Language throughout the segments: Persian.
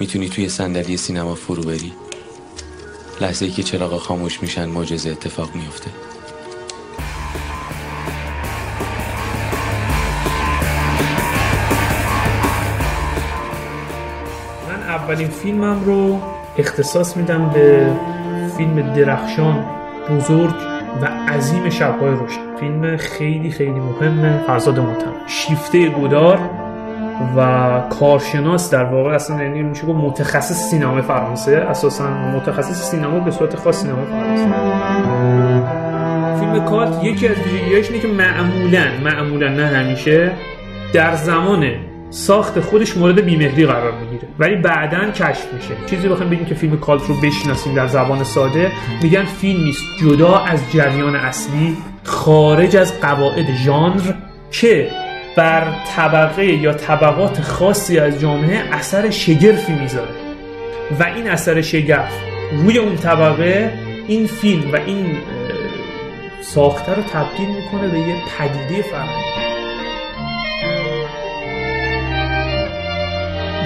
می‌تونی توی صندلی سینما فرو بری؟ لحظه ای که چراغ خاموش میشن معجزه اتفاق میفته من اولین فیلمم رو اختصاص میدم به فیلم درخشان بزرگ و عظیم شبهای روشن. فیلم خیلی خیلی مهم فرزاد متم شیفته گودار. و کارشناس در واقع اصلا یعنی میشه گفت متخصص سینما فرانسه اساسا متخصص سینما به صورت خاص سینما فرانسه. فیلم کالت یکی از ویژگیهاش اینه که معمولا معمولا نه همیشه در زمان ساخت خودش مورد بیمهری قرار می‌گیره. ولی بعدا کشف میشه. چیزی بخوایم بگیم که فیلم کالت رو بشناسیم در زبان ساده میگن فیلمی است جدا از جریان اصلی خارج از قواعد ژانر که بر طبقه یا طبقات خاصی از جامعه اثر شگرفی می‌ذاره. و این اثر شگرف روی اون طبقه این فیلم و این ساخته رو تبدیل می‌کنه به یه پدیده فرهنگی.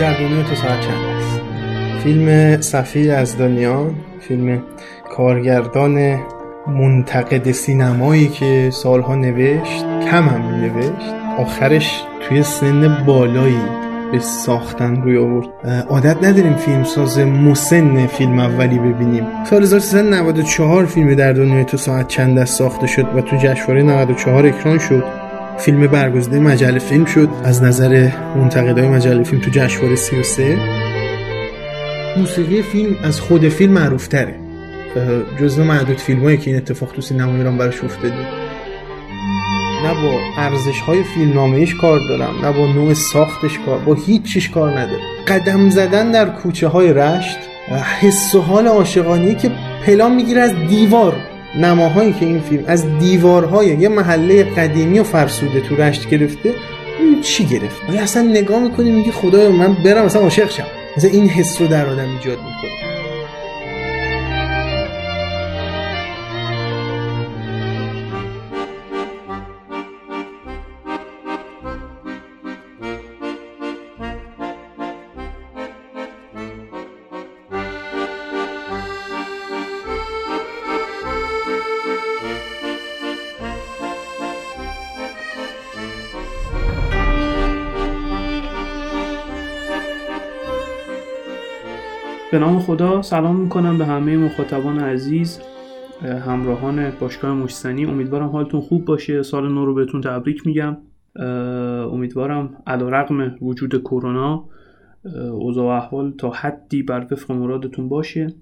در دنیا تو ساعت چند است؟ فیلم صفی از دنیا فیلم کارگردان منتقد سینمایی که سالها نوشت کم هم نوشت. آخرش توی سن بالایی به ساختن روی آورد. عادت نداریم فیلم ساز مسن فیلم اولی ببینیم. سال 1394 فیلم در دنیای تو ساعت چند است ساخته شد و تو جشنواره 94 اکران شد. فیلم برگزیده مجله فیلم شد. از نظر منتقدای مجله فیلم تو جشنواره 33 موسیقی فیلم از خود فیلم معروف تره جزو معدود فیلم هایی که این اتفاق تو سینما ایران براش افتاده. نه با ارزش های فیلم ایش کار دارم نه با نوع ساختش کار با هیچ چیش کار نداره قدم زدن در کوچه های رشت حس و حال عاشقانیه که پلان می‌گیره از دیوار. نماهایی که این فیلم از دیوارهای یه محله قدیمی و فرسوده تو رشت گرفته چی گرفت؟ اصلا نگاه می‌کنی میگی خدایا من برم اصلا عاشق شم. مثلا این حس رو در آدم ایجاد می‌کنه. به نام خدا سلام می‌کنم به همه مخاطبان عزیز همراهان باشگاه مشتنی امیدوارم حالتون خوب باشه. سال نو رو بهتون تبریک میگم. امیدوارم علا رقم وجود کرونا اوضاع و احوال تا حدی بر وفق مرادتون باشه.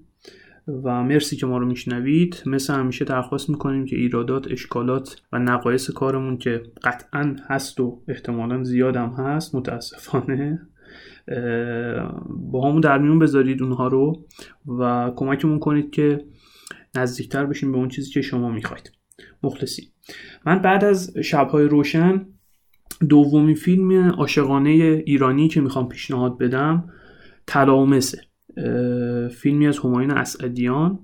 و مرسی که ما رو میشنوید. مثل همیشه درخواست می‌کنیم که ایرادات اشکالات و نقایص کارمون که قطعا هست و احتمالا زیادم هست متاسفانه با همون در میون بذارید اونها رو و کمکمون کنید که نزدیکتر بشیم به اون چیزی که شما می‌خواید. مخلصی. من بعد از شبهای روشن دومی فیلم عاشقانه ایرانی که می‌خوام پیشنهاد بدم تلامسه فیلمی از همایون اسعدیان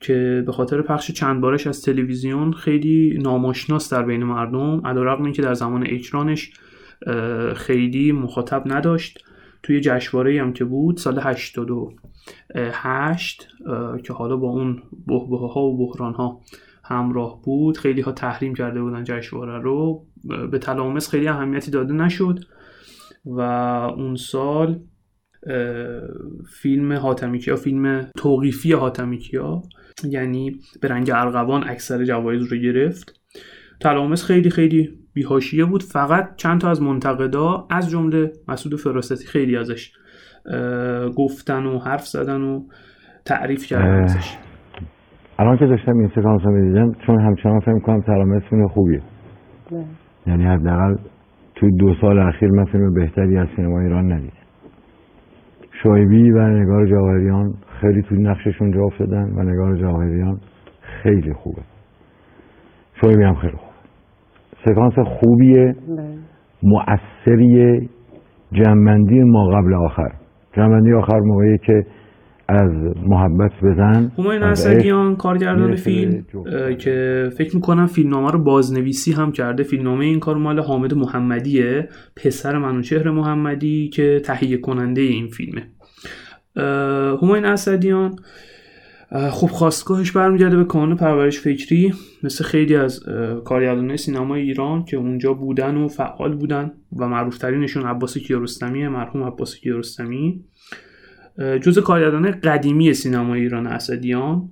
که به خاطر پخش چند بارش از تلویزیون خیلی ناماشناس در بین مردم علیرغم اینکه در زمان اکرانش خیلی مخاطب نداشت. توی جشنواره هم که بود سال 88 که حالا با اون بحبه ها و بحران ها همراه بود خیلی ها تحریم کرده بودن جشنواره رو. به تلامس خیلی اهمیتی داده نشد و اون سال فیلم هاتمیکیا فیلم توقیفی هاتمیکیا یعنی به رنگ ارغوان اکثر جوایز رو گرفت. تلامس خیلی خیلی بیهاشیه بود. فقط چند تا از منتقدا از جمله مسعود فراستی خیلی ازش گفتن و حرف زدن و تعریف کردن ازش. الان که داشتم این سکانس رو می‌دیدم چون همچنان فکر کنم تلامس فیلم خوبیه. نه. یعنی حداقل توی دو سال اخیر من فیلم بهتری از سینما ایران ندیدم. شایبی و نگار جواهریان خیلی توی نقششون جا افتادن و نگار جواهریان خیلی خوبه. شایبی هم خیلی خوبه سکانس خوبیه مؤثریه جنبندی ما قبل آخر. جنبندی آخر موقعی که از محبت بزن. همایون از اسدیان کارگردان فیلم که فکر می‌کنم فیلمنامه رو بازنویسی هم کرده. فیلمنامه این کار مال حامد محمدیه پسر منوچهر محمدی که تهیه کننده این فیلمه. همایون اسدیان خب خواستگاهش برمیگرده به کانون پرورش فکری مثل خیلی از اه، کارگردانای سینمای ایران که اونجا بودن و فعال بودن و معروفترینشون عباس کیارستمیه مرحوم عباس کیارستمی. جز کارگردان قدیمی سینمای ایران اسدیان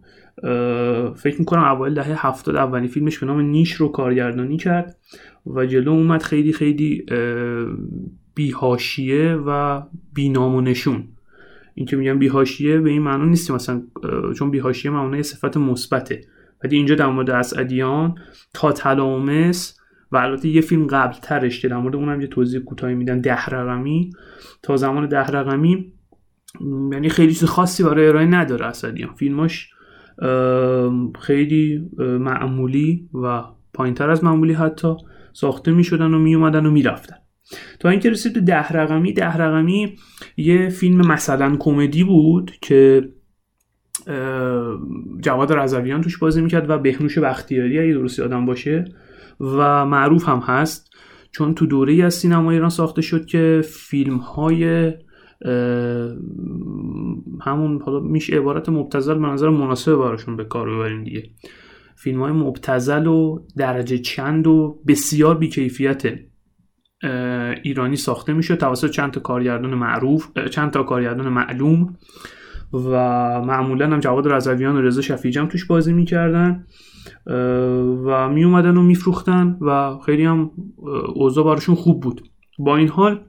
فکر می‌کنم اوایل دهه هفتاد اولین فیلمش به نام نیش رو کارگردانی کرد و جلو اومد خیلی خیلی بیهاشیه و بینام و نشون. این که میگم بیهاشیه به این معنا نیست مثلا چون بیهاشیه معنای صفت مثبته. ولی اینجا در مورد اسدیان تا تلامس و البته یه فیلم قبل ترش که در مورد اونم یه توضیح کوتاهی میدم ده رقمی تا زمان ده رقمی یعنی خیلی چیز خاصی برای ارائه نداره اسدیان فیلماش خیلی معمولی و پایینتر از معمولی حتی ساخته می شدن و می اومدن و می رفتن تا اینکه رسید به ده رقمی ده رقمی یه فیلم مثلا کمدی بود که جواد رضویان توش بازی می‌کرد و بهنوش بختیاری اگه درست یادم باشه و معروف هم هست. چون تو دوره از سینما ایران ساخته شد که فیلم های همون حالا میشه عبارت مبتزل به نظر مناسب براشون به کار ببریم دیگه. فیلم های مبتزل و درجه چند و بسیار بیکیفیت اه، ایرانی ساخته میشه توسط چند تا کارگردان معروف چند تا کارگردان معلوم و معمولا هم جواد رضویان و رضا شفیجی توش بازی می‌کردن و می اومدن و میفروختن و خیلی هم اوضاع براشون خوب بود. با این حال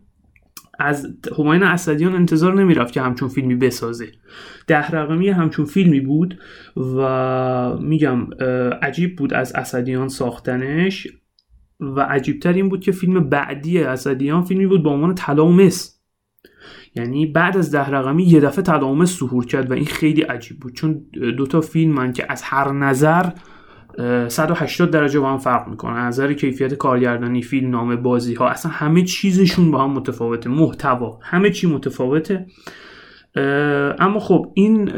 از همایون اسدیان انتظار نمی‌رفت که همچون فیلمی بسازه. ده رقمی همچون فیلمی بود و میگم عجیب بود از اسدیان ساختنش. و عجیبتر این بود که فیلم بعدی اسدیان فیلمی بود با عنوان طلا و مس یعنی بعد از ده رقمی یه دفعه طلا و مس ظهور کرد و این خیلی عجیب بود. چون دوتا فیلمن که از هر نظر اه، 180 درجه با هم فرق می‌کنه از نظر کیفیت کارگردانی فیلم نامه بازی ها اصلا همه چیزشون با هم متفاوته. محتوا. همه چی متفاوته. اما خب این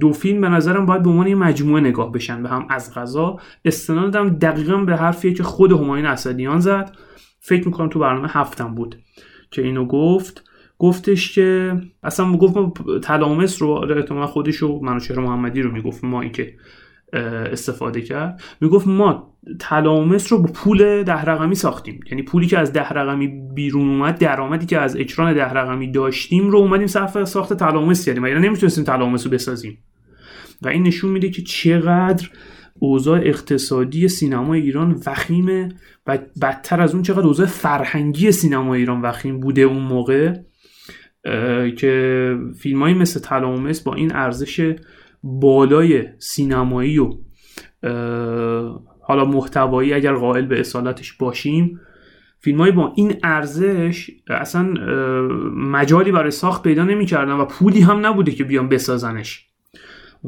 دو فیلم به نظرم باید به عنوان یه مجموعه نگاه بشن به هم از غذا. استنادم دقیقا به حرفیه که خود همایون اسدیان زد. فکر می‌کنم تو برنامه هفتم بود که اینو گفت. گفتش که اصلا گفت ما تلامس رو احتمال خودش و منوچهر محمدی رو می‌گفت ما این که اه، استفاده کرد. می‌گفت ما تلامس رو با پول ده رقمی ساختیم. یعنی پولی که از ده رقمی بیرون اومد درآمدی که از اکران ده رقمی داشتیم رو اومدیم صرف ساخت کردیم و یعنی نمی‌تونستیم تلامس رو بسازیم. و این نشون میده که چقدر اوضاع اقتصادی سینما ایران وخیمه و بدتر از اون چقدر اوضاع فرهنگی سینما ایران وخیم بوده اون موقع که فیلم مثل تلامس با این ارزش بالای سینمایی و حالا محتوایی اگر قائل به اصالتش باشیم فیلم با این ارزش اصلا مجالی برای ساخت پیدا نمی‌کردن و پولی هم نبوده که بیان بسازنش.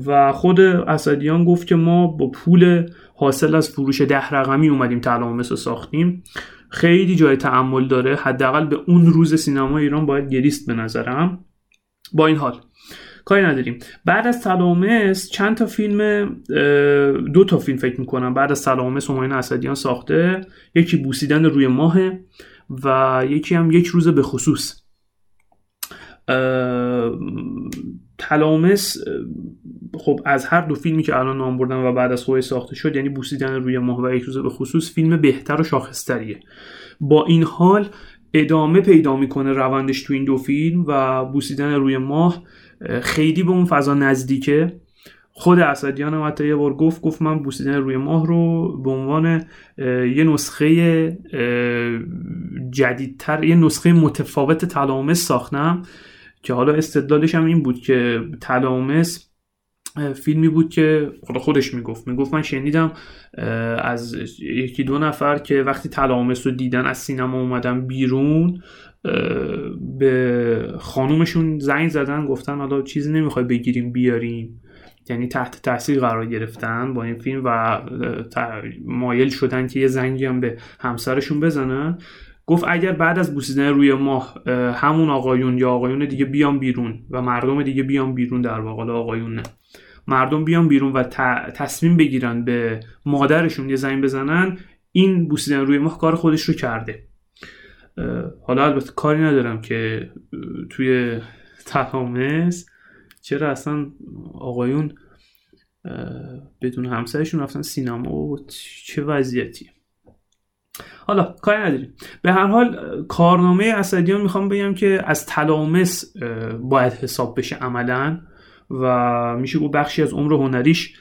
و خود اسدیان گفت که ما با پول حاصل از فروش ده رقمی اومدیم تلامس رو ساختیم. خیلی جای تعمل داره. حداقل به اون روز سینما ایران باید گریست به نظرم. با این حال کاری نداریم. بعد از تلامس چند تا فیلم دو تا فیلم فکر می‌کنم. بعد از تلامس همایون اسدیان ساخته. یکی بوسیدن روی ماه و یکی هم یک روز به خصوص. تلامس خب از هر دو فیلمی که الان نام بردم و بعد از خودش ساخته شد یعنی بوسیدن روی ماه و یک روز به خصوص فیلم بهتر و شاخصتریه. با این حال ادامه پیدا می‌کنه روندش تو این دو فیلم و بوسیدن روی ماه. اه، خیلی به اون فضا نزدیکه. خود اسدیان هم حتی یه بار گفت گفت من بوسیدن روی ماه رو به عنوان یه نسخه جدیدتر یه نسخه متفاوت تلامس ساختم که حالا استدلالش هم این بود که تلامس فیلمی بود که خودش می‌گفت. می‌گفت من شنیدم از یکی دو نفر که وقتی تلامس رو دیدن از سینما اومدن بیرون به خانومشون زنگ زدن گفتن حالا چیزی نمی‌خوای بگیریم بیاریم. یعنی تحت تاثیر قرار گرفتن با این فیلم و مایل شدن که یه زنگی هم به همسرشون بزنن. گفت اگر بعد از بوسیدن روی ماه همون آقایون یا آقایون دیگه بیان بیرون و مردم دیگه بیان بیرون در واقع آقایون نه. مردم بیان بیرون و تصمیم بگیرن به مادرشون یه زنگ بزنن این بوسیدن روی ماه کار خودش رو کرده. حالا البته کاری ندارم که توی تلامس چرا اصلا آقایون بدون همسرشون رفتن سینما و چه وضعیتی؟ حالا کاری نداریم. به هر حال کارنامه اسدیان می‌خوام بگم که از تلامس باید حساب بشه عملا و میشه گفت بخشی از عمر هنریش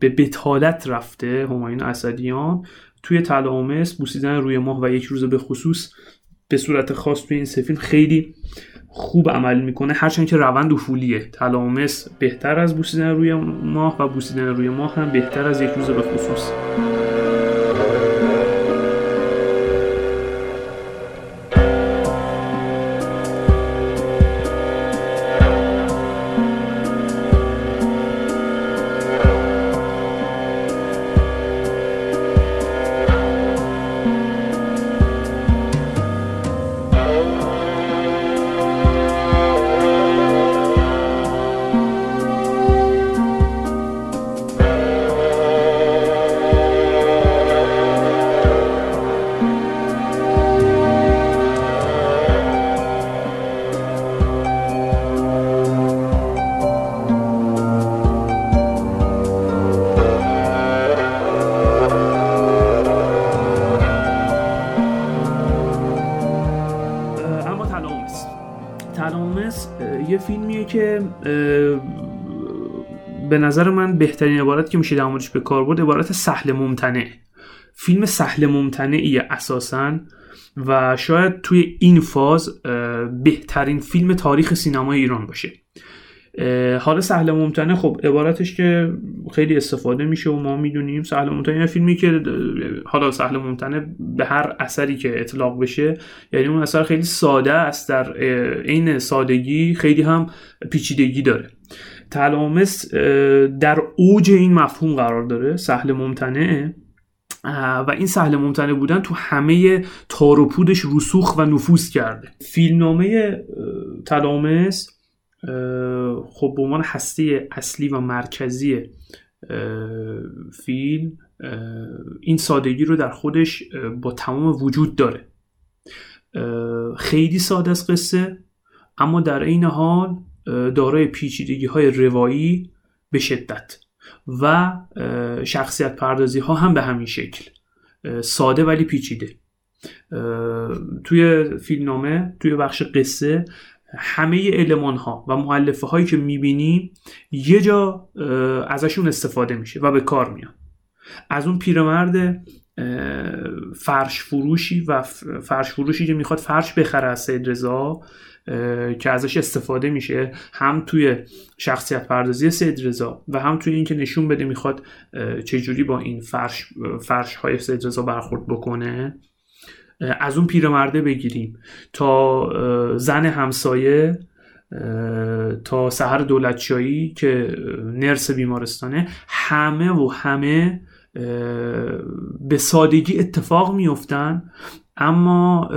به بتالت رفته همایون اسدیان. توی تلامس بوسیدن روی ماه و یک روز به خصوص به صورت خاص توی این سفیلم خیلی خوب عمل می‌کنه. هرچند که روند افولیه تلامس بهتر از بوسیدن روی ماه و بوسیدن روی ماه هم بهتر از یک روز به خصوص. به نظر من بهترین عبارت که میشه در به کار برد عبارت سهل ممتنع. فیلم سهل ممتنعی اساسا و شاید توی این فاز بهترین فیلم تاریخ سینمای ایران باشه. حالا سهل ممتنه خب عبارتش که خیلی استفاده میشه و ما می‌دونیم سهل ممتنه فیلمی که حالا سهل ممتنه به هر اثری که اطلاق بشه یعنی اون اثر خیلی ساده است در عین سادگی خیلی هم پیچیدگی داره. تلامس در اوج این مفهوم قرار داره سهل ممتنه و این سهل ممتنه بودن تو همه تار و پودش رسوخ و نفوذ کرده. فیلمنامه تلامس خب به عنوان هسته اصلی و مرکزی فیلم این سادگی رو در خودش با تمام وجود داره. خیلی ساده است قصه اما در این حال دارای پیچیدگی های روایی به شدت و شخصیت پردازی ها هم به همین شکل ساده ولی پیچیده. توی فیلمنامه توی بخش قصه همه علمان ها و معلفه هایی که می‌بینیم یه جا ازشون استفاده میشه و به کار میان. از اون پیرمرد فرش فروشی و فرش فروشی که می‌خواد فرش بخره از سید رضا که ازش استفاده میشه هم توی شخصیت پردازی سید رضا و هم توی اینکه نشون بده می‌خواد چجوری با این فرش فرش های سید رضا برخورد بکنه. از اون پیرمرده بگیریم تا زن همسایه تا سهر دولتشایی که نرس بیمارستانه. همه و همه به سادگی اتفاق میفتن اما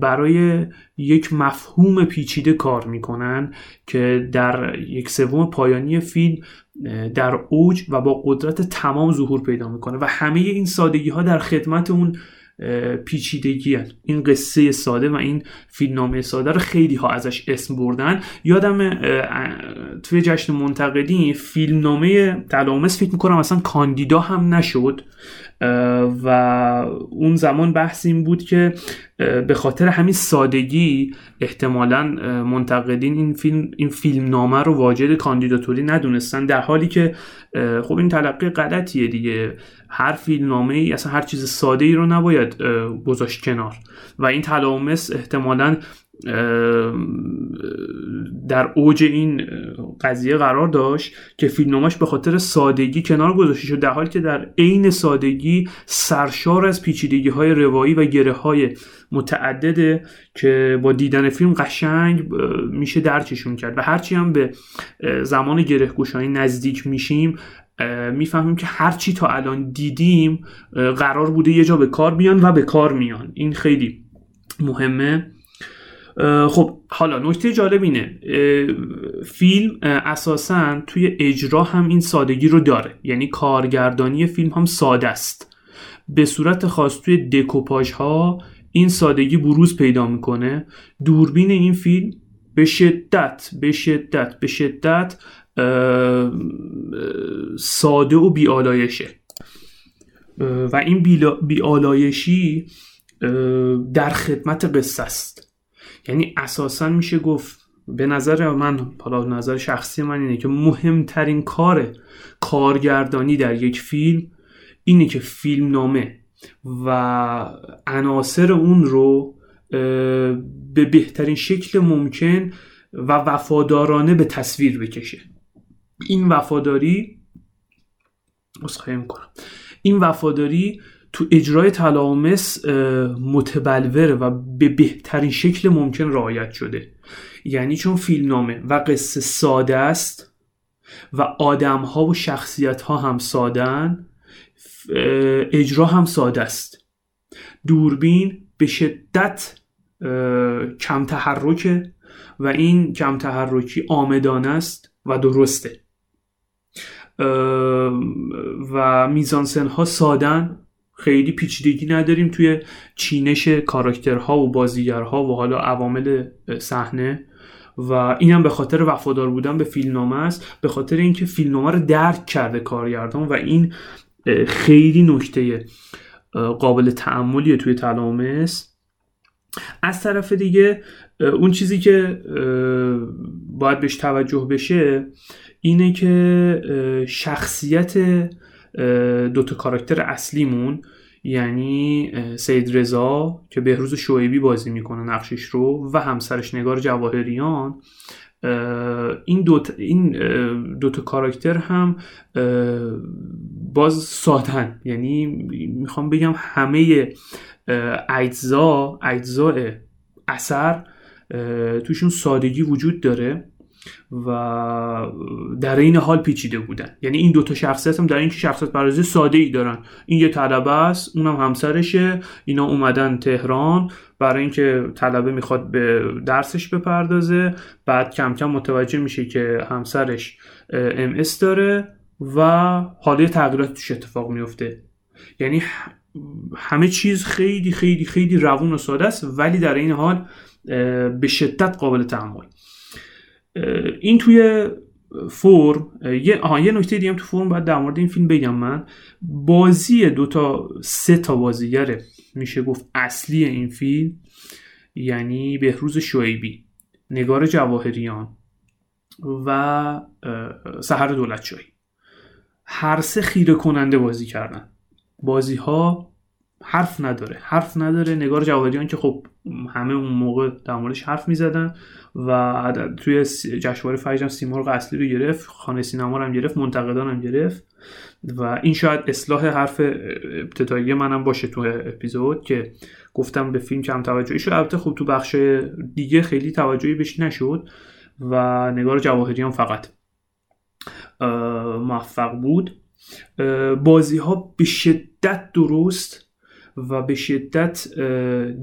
برای یک مفهوم پیچیده کار می‌کنن که در یک سوم پایانی فیلم در اوج و با قدرت تمام ظهور پیدا می‌کنه و همه این سادگی ها در خدمت اون پیچیدگی این قصه ساده و این فیلمنامه ساده رو خیلی ها ازش اسم بردن. یادم توی جشن منتقدین فیلمنامه تلامس فکر می‌کنم اصلا کاندیدا هم نشد. و اون زمان بحث این بود که به خاطر همین سادگی احتمالا منتقدین این فیلم این فیلم نامه رو واجد کاندیداتوری ندونستن در حالی که خب این تلقی غلطیه دیگه. هر فیلم نامه ای اصلا هر چیز ساده ای رو نباید گذاشت کنار. و این تلامس احتمالا در اوج این قضیه قرار داشت که فیلمنامش به خاطر سادگی کنار گذاشته شد در حالی که در عین سادگی سرشار از پیچیدگی های روایی و گره های متعدده که با دیدن فیلم قشنگ میشه درچشون کرد. و هرچی هم به زمان گره گوشانی نزدیک میشیم می‌فهمیم که هرچی تا الان دیدیم قرار بوده یه جا به کار بیان و به کار میان. این خیلی مهمه. خب حالا نکته جالب اینه فیلم اساسا توی اجرا هم این سادگی رو داره. یعنی کارگردانی فیلم هم ساده است. به صورت خاص توی دکوپاژ ها این سادگی بروز پیدا می‌کنه. دوربین این فیلم به شدت به شدت به شدت ساده و بیالایشه و این بیالایشی در خدمت قصه است. یعنی اساسا میشه گفت به نظر من حالا نظر شخصی من اینه که مهمترین کار کارگردانی در یک فیلم اینه که فیلم نامه و عناصر اون رو به بهترین شکل ممکن و وفادارانه به تصویر بکشه. این وفاداری کنم این وفاداری تو اجرای تلامس متبلوره و به بهترین شکل ممکن رعایت شده. یعنی چون فیلمنامه و قصه ساده است و آدم ها و شخصیت ها هم سادن اجرا هم ساده است. دوربین به شدت کم تحرکه و این کم تحرکی آمدانه است و درسته. و میزانسن ها سادن خیلی پیچیدگی نداریم توی چینش کاراکترها و بازیگرها و حالا عوامل صحنه. و اینم به خاطر وفادار بودن به فیلمنامه است. به خاطر اینکه فیلمنامه رو درک کرده کارگردان و این خیلی نکته قابل تعملیه توی تلامس. از طرف دیگه اون چیزی که باید بهش توجه بشه اینه که شخصیت دوتا کاراکتر اصلیمون یعنی سید رضا که بهروز شعیبی بازی می‌کنه نقشش رو و همسرش نگار جواهریان. این دو این دو تا کاراکتر هم باز سادن یعنی می‌خوام بگم همه اجزا اجزاء اثر توشون سادگی وجود داره. و در این حال پیچیده بودن. یعنی این دوتا شخصیت هم در این شخصیت پردازی ساده ای دارن. این یه طلبه است اونم همسرشه. اینا اومدن تهران برای اینکه طلبه می‌خواد به درسش بپردازه. بعد کم کم متوجه میشه که همسرش ام داره و حالا تغییرات توش اتفاق میفته. یعنی همه چیز خیلی خیلی خیلی روون و ساده است ولی در این حال به شدت قابل تحمل. این توی فرم یه آها یه نکته دیگه تو فرم باید در مورد این فیلم بگم من. بازی دو تا سه تا بازیگر میشه گفت اصلی این فیلم یعنی بهروز شعیبی نگار جواهریان و سحر دولت شایی هر سه خیره کننده بازی کردن. بازی ها حرف نداره. حرف نداره نگار جواهریان که خب همه اون موقع در موردش حرف می‌زدن و توی جشنواره فجر سیمرغ اصلی رو گرفت خانه سینما رو هم گرفت منتقدان هم گرفت و این شاید اصلاح حرف ابتدایی منم باشه تو اپیزود که گفتم به فیلم کم توجهی شد. البته خب تو بخش دیگه خیلی توجهی بهش نشد و نگار جواهریان فقط موفق بود. بازی ها به شدت درست و به شدت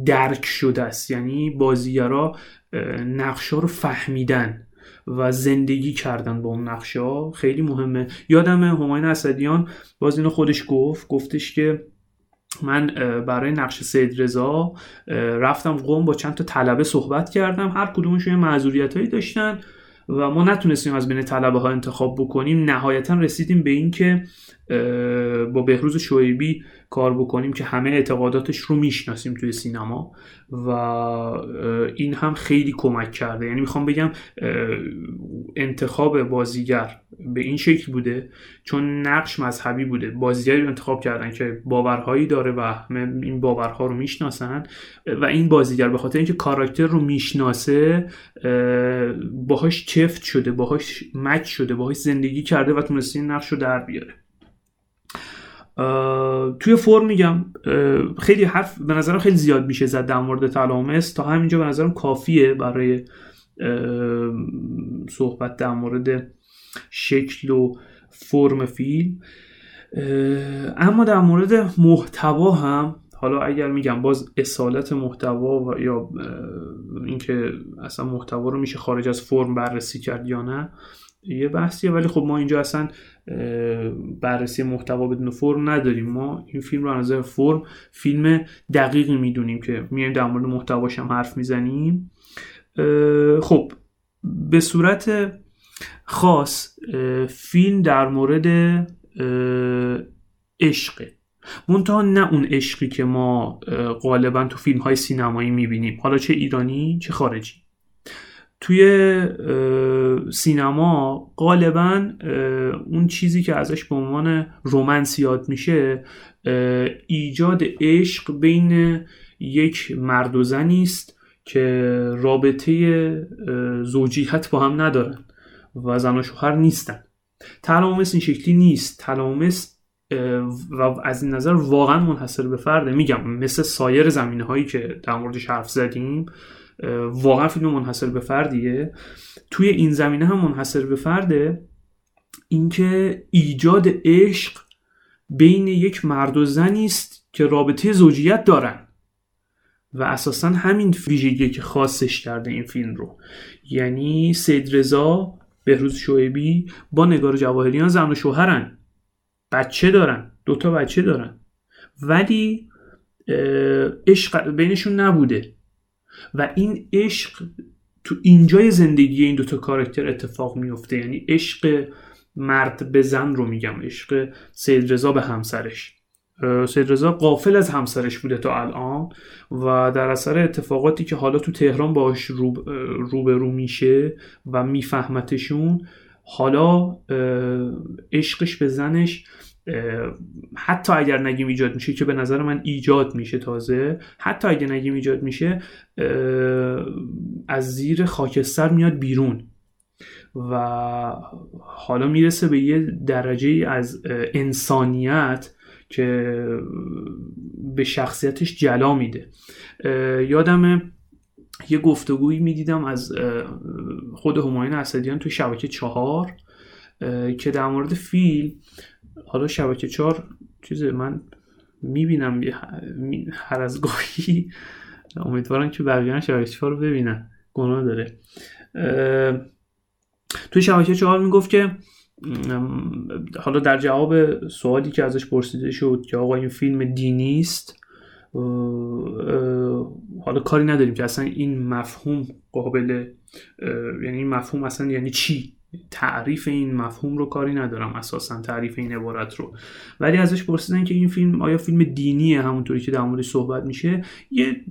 درک شده است. یعنی بازیگرا نقشه رو فهمیدن و زندگی کردن با اون نقشه خیلی مهمه. یادم هماین اسدیان باز اینو خودش گفت. گفتش که من برای نقش سید رضا رفتم قوم با چند تا طلبه صحبت کردم. هر کدومشون یه معذوریت هایی داشتن و ما نتونستیم از بین طلبه ها انتخاب بکنیم. نهایتا رسیدیم به این که با بهروز شعیبی کار بکنیم که همه اعتقاداتش رو می‌شناسیم توی سینما و این هم خیلی کمک کرده. یعنی می‌خوام بگم انتخاب بازیگر به این شکل بوده چون نقش مذهبی بوده. بازیگری رو انتخاب کردن که باورهایی داره و این باورها رو می‌شناسن و این بازیگر به خاطر اینکه کاراکتر رو می‌شناسه باهاش چفت شده باهاش مچ شده باهاش زندگی کرده و تونسته این نقش رو در بیاره. توی فرم میگم خیلی حرف به نظرم خیلی زیاد میشه زد در مورد تلامس. تا همینجا به نظرم کافیه برای صحبت در مورد شکل و فرم فیلم اما در مورد محتوا هم حالا اگر میگم باز اصالت محتوا یا اینکه اصلا محتوا رو میشه خارج از فرم بررسی کرد یا نه یه بحثیه ولی خب ما اینجا اصلا بررسی محتوا بدون فرم نداریم. ما این فیلم رو از نظر فرم فیلم دقیقی می‌دونیم که میایم در مورد محتواش هم حرف می‌زنیم. خب به صورت خاص فیلم در مورد عشقه. منتها نه اون عشقی که ما غالبا تو فیلم های سینمایی می‌بینیم. حالا چه ایرانی چه خارجی. توی سینما غالبا اون چیزی که ازش به عنوان رومنس یاد میشه ایجاد عشق بین یک مرد و زنی است که رابطه زوجیت با هم ندارن و زن و شوهر نیستن. تلامس این شکلی نیست. تلامس و از این نظر واقعا منحصر به فرده. میگم مثل سایر زمینه هایی که در موردش حرف زدیم واقعا فیلم منحصر به فردیه. توی این زمینه هم منحصر به فرده اینکه ایجاد عشق بین یک مرد و زنی است که رابطه زوجیت دارن. و اساسا همین ویژگی که خاصش کرده این فیلم رو. یعنی سید رضا بهروز شعیبی با نگار جواهریان زن و شوهرن. بچه دارن دوتا بچه دارن. ولی عشق بینشون نبوده. و این عشق تو اینجای زندگی این دوتا کارکتر اتفاق میفته. یعنی عشق مرد به زن رو میگم عشق سید رضا به همسرش. سید رضا قافل از همسرش بوده تا الان و در اثر اتفاقاتی که حالا تو تهران باش رو, رو میشه و میفهمتشون حالا عشقش به زنش حتی اگر نگیم ایجاد میشه که به نظر من ایجاد میشه تازه حتی اگر نگیم ایجاد میشه از زیر خاکستر میاد بیرون و حالا می‌رسه به یه درجه از انسانیت که به شخصیتش جلا میده. یادم یه گفتگویی می‌دیدم از خود هماین اسدیان تو شبکه چهار که در مورد فیلم حالا شبکه چهار چیز من می‌بینم هر از گاهی. امیدوارم که بقیه شبکه چهار رو ببینن. گناه داره. توی شبکه چهار می‌گفت که حالا در جواب سوالی که ازش پرسیده شد که آقا این فیلم دینی است حالا کاری نداریم که اصلا این مفهوم قابل یعنی این مفهوم اصلا یعنی چی؟ تعریف این مفهوم رو کاری ندارم اساسا تعریف این عبارت رو. ولی ازش پرسیدن که این فیلم آیا فیلم دینیه همونطوری که در موردش صحبت میشه؟ یه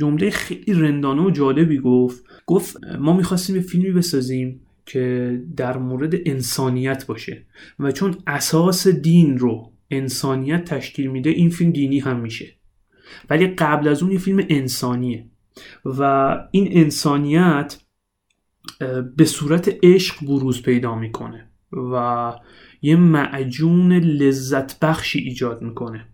جمله خیلی رندانه و جالبی گفت. گفت ما می‌خواستیم یه فیلمی بسازیم که در مورد انسانیت باشه و چون اساس دین رو انسانیت تشکیل میده این فیلم دینی هم میشه. ولی قبل از اون یه فیلم انسانیه و این انسانیت به صورت عشق بروز پیدا می‌کنه و یه معجون لذت بخشی ایجاد می‌کنه.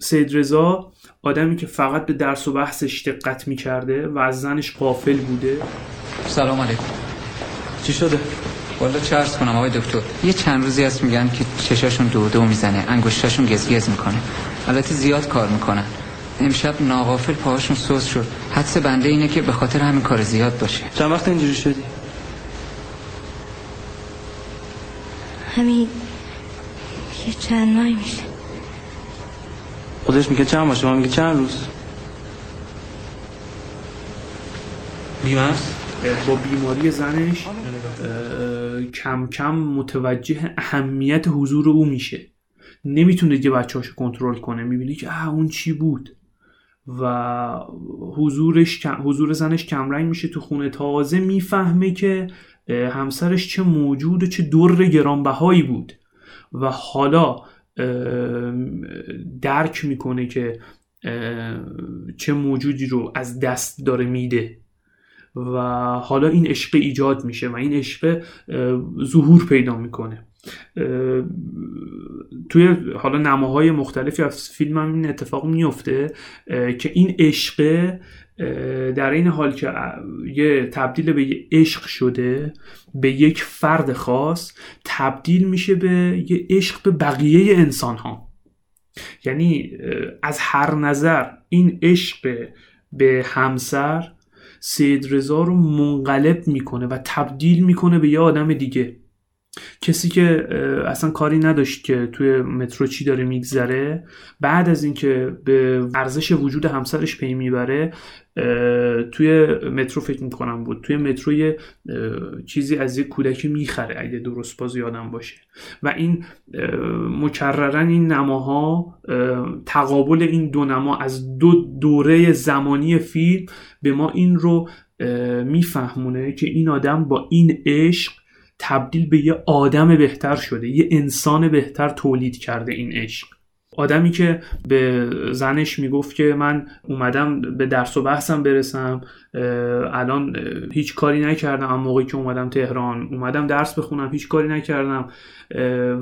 سید رضا آدمی که فقط به درس و بحثش دقت می‌کرده و از زنش قافل بوده. سلام علیکم. چی شده؟ والا چه ارز کنم آقای دکتر؟ یه چند روزی هست میگن که چشاشون دو دو می‌زنه انگشتاشون گزگز می‌کنه. البته زیاد کار می‌کنن. امشب ناغافل پاهاشون سوز شد. حدس بنده اینه که به خاطر همین کار زیاد باشه. چند وقت اینجوری شدی؟ همین یه چند ماه میشه. خودش میگه چند باشه من میگه چند روز؟ بیمه با بیماری زنش کم کم متوجه اهمیت حضور او میشه. نمی‌تونه دیگه بچه‌هاشو کنترل کنه. می‌بینه که اه اون چی بود؟ و حضورش حضور زنش کمرنگ میشه تو خونه. تازه می‌فهمه که همسرش چه موجود و چه در گرانبهایی بود. و حالا درک می‌کنه که چه موجودی رو از دست داره میده. و حالا این عشق ایجاد میشه و این عشق ظهور پیدا می‌کنه. توی حالا نماهای مختلفی از فیلم هم این اتفاق میفته که این عشق در این حال که یه تبدیل به یه عشق شده به یک فرد خاص تبدیل میشه به یه عشق به بقیه انسان ها یعنی از هر نظر این عشق به همسر سید رضا رو منقلب می‌کنه و تبدیل می‌کنه به یه آدم دیگه. کسی که اصلا کاری نداشت که توی مترو چی داره میگذره بعد از اینکه به ارزش وجود همسرش پی می‌بره توی مترو فکر می‌کنم بود. توی مترو یه چیزی از یه کودکی می‌خره اگه درست باز یادم باشه. و این مکررا این نماها تقابل این دو نما از دو دوره زمانی فیلم به ما این رو میفهمونه که این آدم با این عشق تبدیل به یه آدم بهتر شده یه انسان بهتر تولید کرده این عشق. آدمی که به زنش می‌گفت که من اومدم به درس و بحثم برسم الان هیچ کاری نکردم اما موقعی که اومدم تهران اومدم درس بخونم هیچ کاری نکردم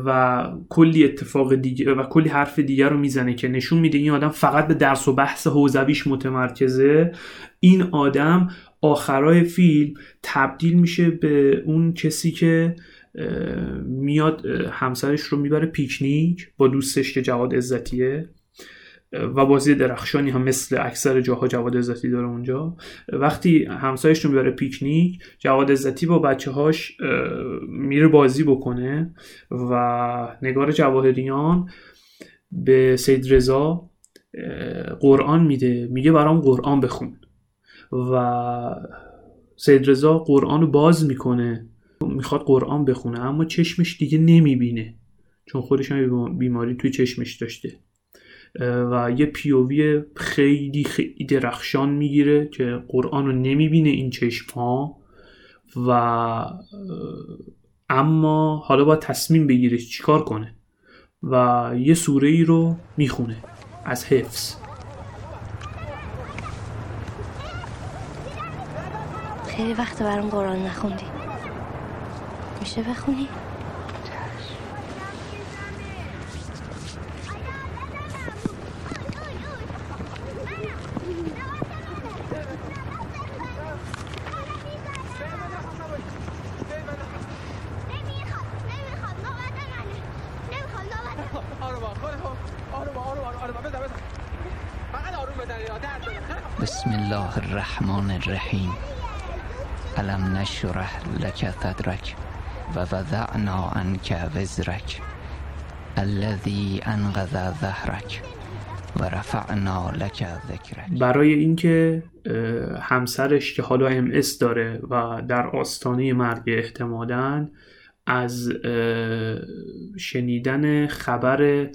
و کلی اتفاق دیگه و کلی حرف دیگر رو می‌زنه که نشون میده این آدم فقط به درس و بحث حوزویش متمرکزه. این آدم آخرای فیلم تبدیل میشه به اون کسی که میاد همسرش رو می‌بره پیکنیک با دوستش که جواد عزتیه و بازی درخشانی هم مثل اکثر جاها جواد عزتی داره اونجا. وقتی همسایش رو می‌بره پیکنیک جواد عزتی با بچه هاش میره بازی بکنه و نگار جواهریان به سید رضا قرآن میده. میگه برام قرآن بخون. و سید رضا قرآن رو باز می‌کنه. می‌خواد قرآن بخونه اما چشمش دیگه نمی‌بینه. چون خودش هم بیماری توی چشمش داشته. و یه پیووی خیلی خیلی درخشان می‌گیره که قرآن رو نمی‌بینه این چشم ها و اما حالا باید تصمیم بگیره چیکار کنه. و یه سوره ای رو می‌خونه. از حفظ. خیلی وقت برام قرآن نخوندی میشه بخونی؟ بسم الله الرحمن الرحیم علم نشرح لك صدرك و وضعنا عنك وزرك الذي انقذ ظهرك و رفعنا لك ذکرک برای اینکه همسرش که حالا ام اس داره و در آستانه مرگ احتمالا از شنیدن خبر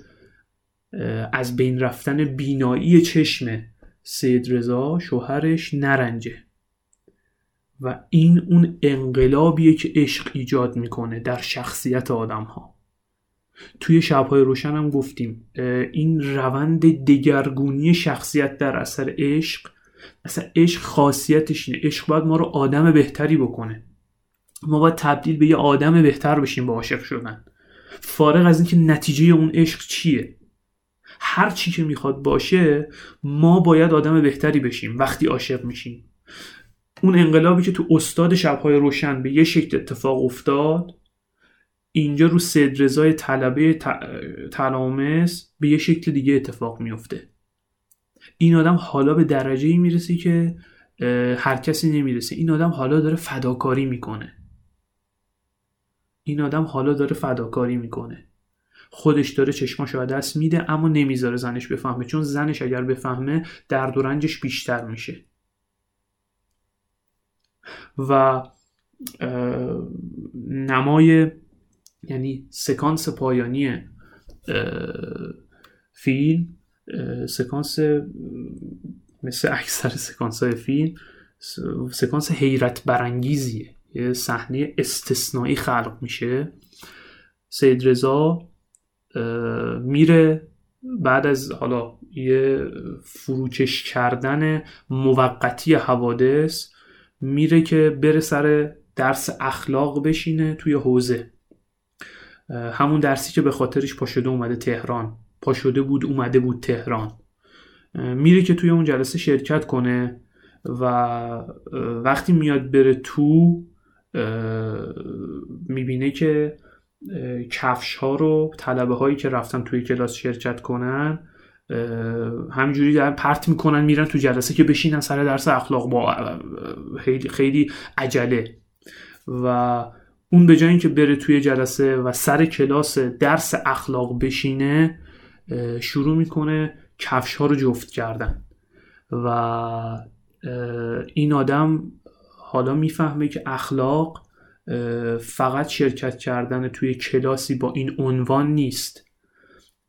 از بین رفتن بینایی چشم سید رضا شوهرش نرنجه. و این اون انقلابیه که عشق ایجاد می‌کنه در شخصیت آدم ها توی شبهای روشن هم گفتیم این روند دگرگونی شخصیت در اثر عشق اصلا عشق خاصیتش اینه. عشق باید ما رو آدم بهتری بکنه. ما باید تبدیل به یه آدم بهتر بشیم با عاشق شدن. فارغ از اینکه نتیجه اون عشق چیه. هر چی که می‌خواد باشه ما باید آدم بهتری بشیم وقتی عاشق میشیم. اون انقلابی که تو استاد شبهای روشن به یه شکل اتفاق افتاد اینجا رو سید رضای طلبه تلامس به یه شکل دیگه اتفاق میفته این آدم حالا به درجه ای می‌رسه که هر کسی نمی‌رسه. این آدم حالا داره فداکاری می‌کنه. این آدم حالا داره فداکاری می‌کنه. خودش داره چشماشو دست میده اما نمی‌ذاره زنش بفهمه. چون زنش اگر بفهمه درد و رنجش بیشتر میشه. و نمای یعنی سکانس پایانی فیلم سکانس مثل اکثر سکانس های فیلم سکانس حیرت برانگیزیه یه صحنه استثنایی خلق میشه. سید رضا میره بعد از حالا یه فروکش کردن موقتی حوادث. میره که بره سر درس اخلاق بشینه توی حوزه. همون درسی که به خاطرش پاشده اومده تهران. پاشده بود اومده بود تهران. میره که توی اون جلسه شرکت کنه و وقتی میاد بره تو می‌بینه که کفش ها رو طلبه هایی که رفتن توی کلاس شرکت کنن همینجوری در پرت می‌کنن میرن تو جلسه که بشینن سر درس اخلاق. با خیلی خیلی عجله. و اون به جای اینکه بره توی جلسه و سر کلاس درس اخلاق بشینه شروع می‌کنه کفش ها رو جفت کردن. و این آدم حالا می‌فهمه که اخلاق فقط شرکت کردن توی کلاسی با این عنوان نیست.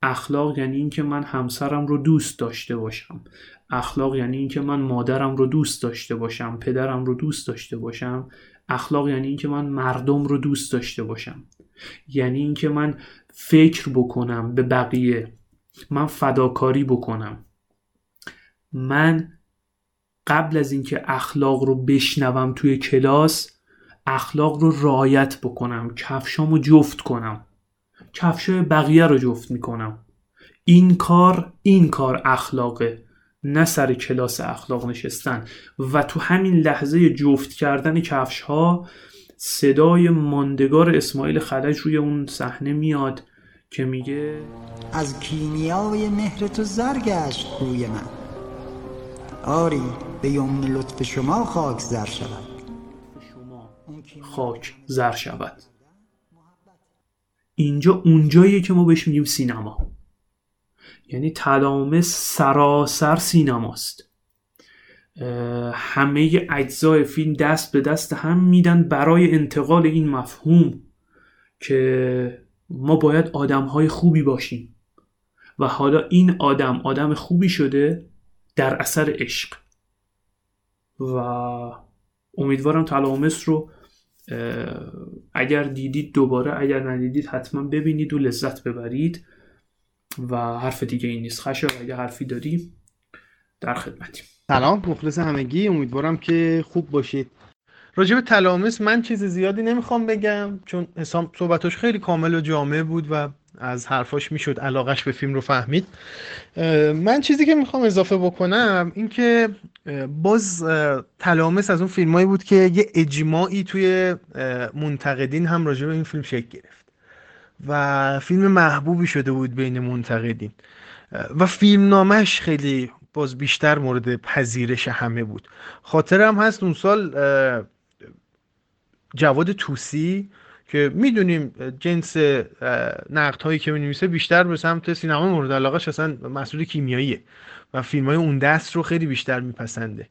اخلاق یعنی اینکه من همسرم رو دوست داشته باشم. اخلاق یعنی اینکه من مادرم رو دوست داشته باشم پدرم رو دوست داشته باشم. اخلاق یعنی اینکه من مردم رو دوست داشته باشم. یعنی اینکه من فکر بکنم به بقیه. من فداکاری بکنم. من قبل از اینکه اخلاق رو بشنوم توی کلاس اخلاق رو رعایت بکنم کفشامو جفت کنم. کفشای بقیه رو جفت می‌کنم. این کار این کار اخلاقه نه سر کلاس اخلاق نشستن. و تو همین لحظه جفت کردن کفش ها صدای ماندگار اسماعیل خلج روی اون صحنه میاد که میگه از کیمیای مهر تو زرگشت روی من. آری به یمن لطف شما خاک زر شود. خاک زر شود. اینجا اونجاییه که ما بهش میگیم سینما. یعنی تلامس سراسر سینماست. همه اجزای فیلم دست به دست هم میدن برای انتقال این مفهوم که ما باید آدم های خوبی باشیم. و حالا این آدم آدم خوبی شده در اثر عشق. و امیدوارم تلامس رو اگر دیدید دوباره اگر ندیدید حتما ببینید و لذت ببرید و حرف دیگه این نیست. خشا اگر حرفی داریم در خدمتیم. سلام مخلص همگی. امیدوارم که خوب باشید. راجب به تلامس من چیز زیادی نمی‌خوام بگم چون حسام صحبتاش خیلی کامل و جامع بود و از حرفاش می‌شد علاقش به فیلم رو فهمید. من چیزی که می‌خوام اضافه بکنم این که باز تلامس از اون فیلمایی بود که یه اجماعی توی منتقدین هم راجع به این فیلم شکل گرفت. و فیلم محبوبی شده بود بین منتقدین. و فیلم نامش خیلی باز بیشتر مورد پذیرش همه بود. خاطرم هست اون سال جواد توسی که می‌دونیم جنس نقد هایی که می بیشتر به سمت سینما مورد علاقه اصلا مسئول کیمیاییه. و فیلم های اون دست رو خیلی بیشتر میپسنده.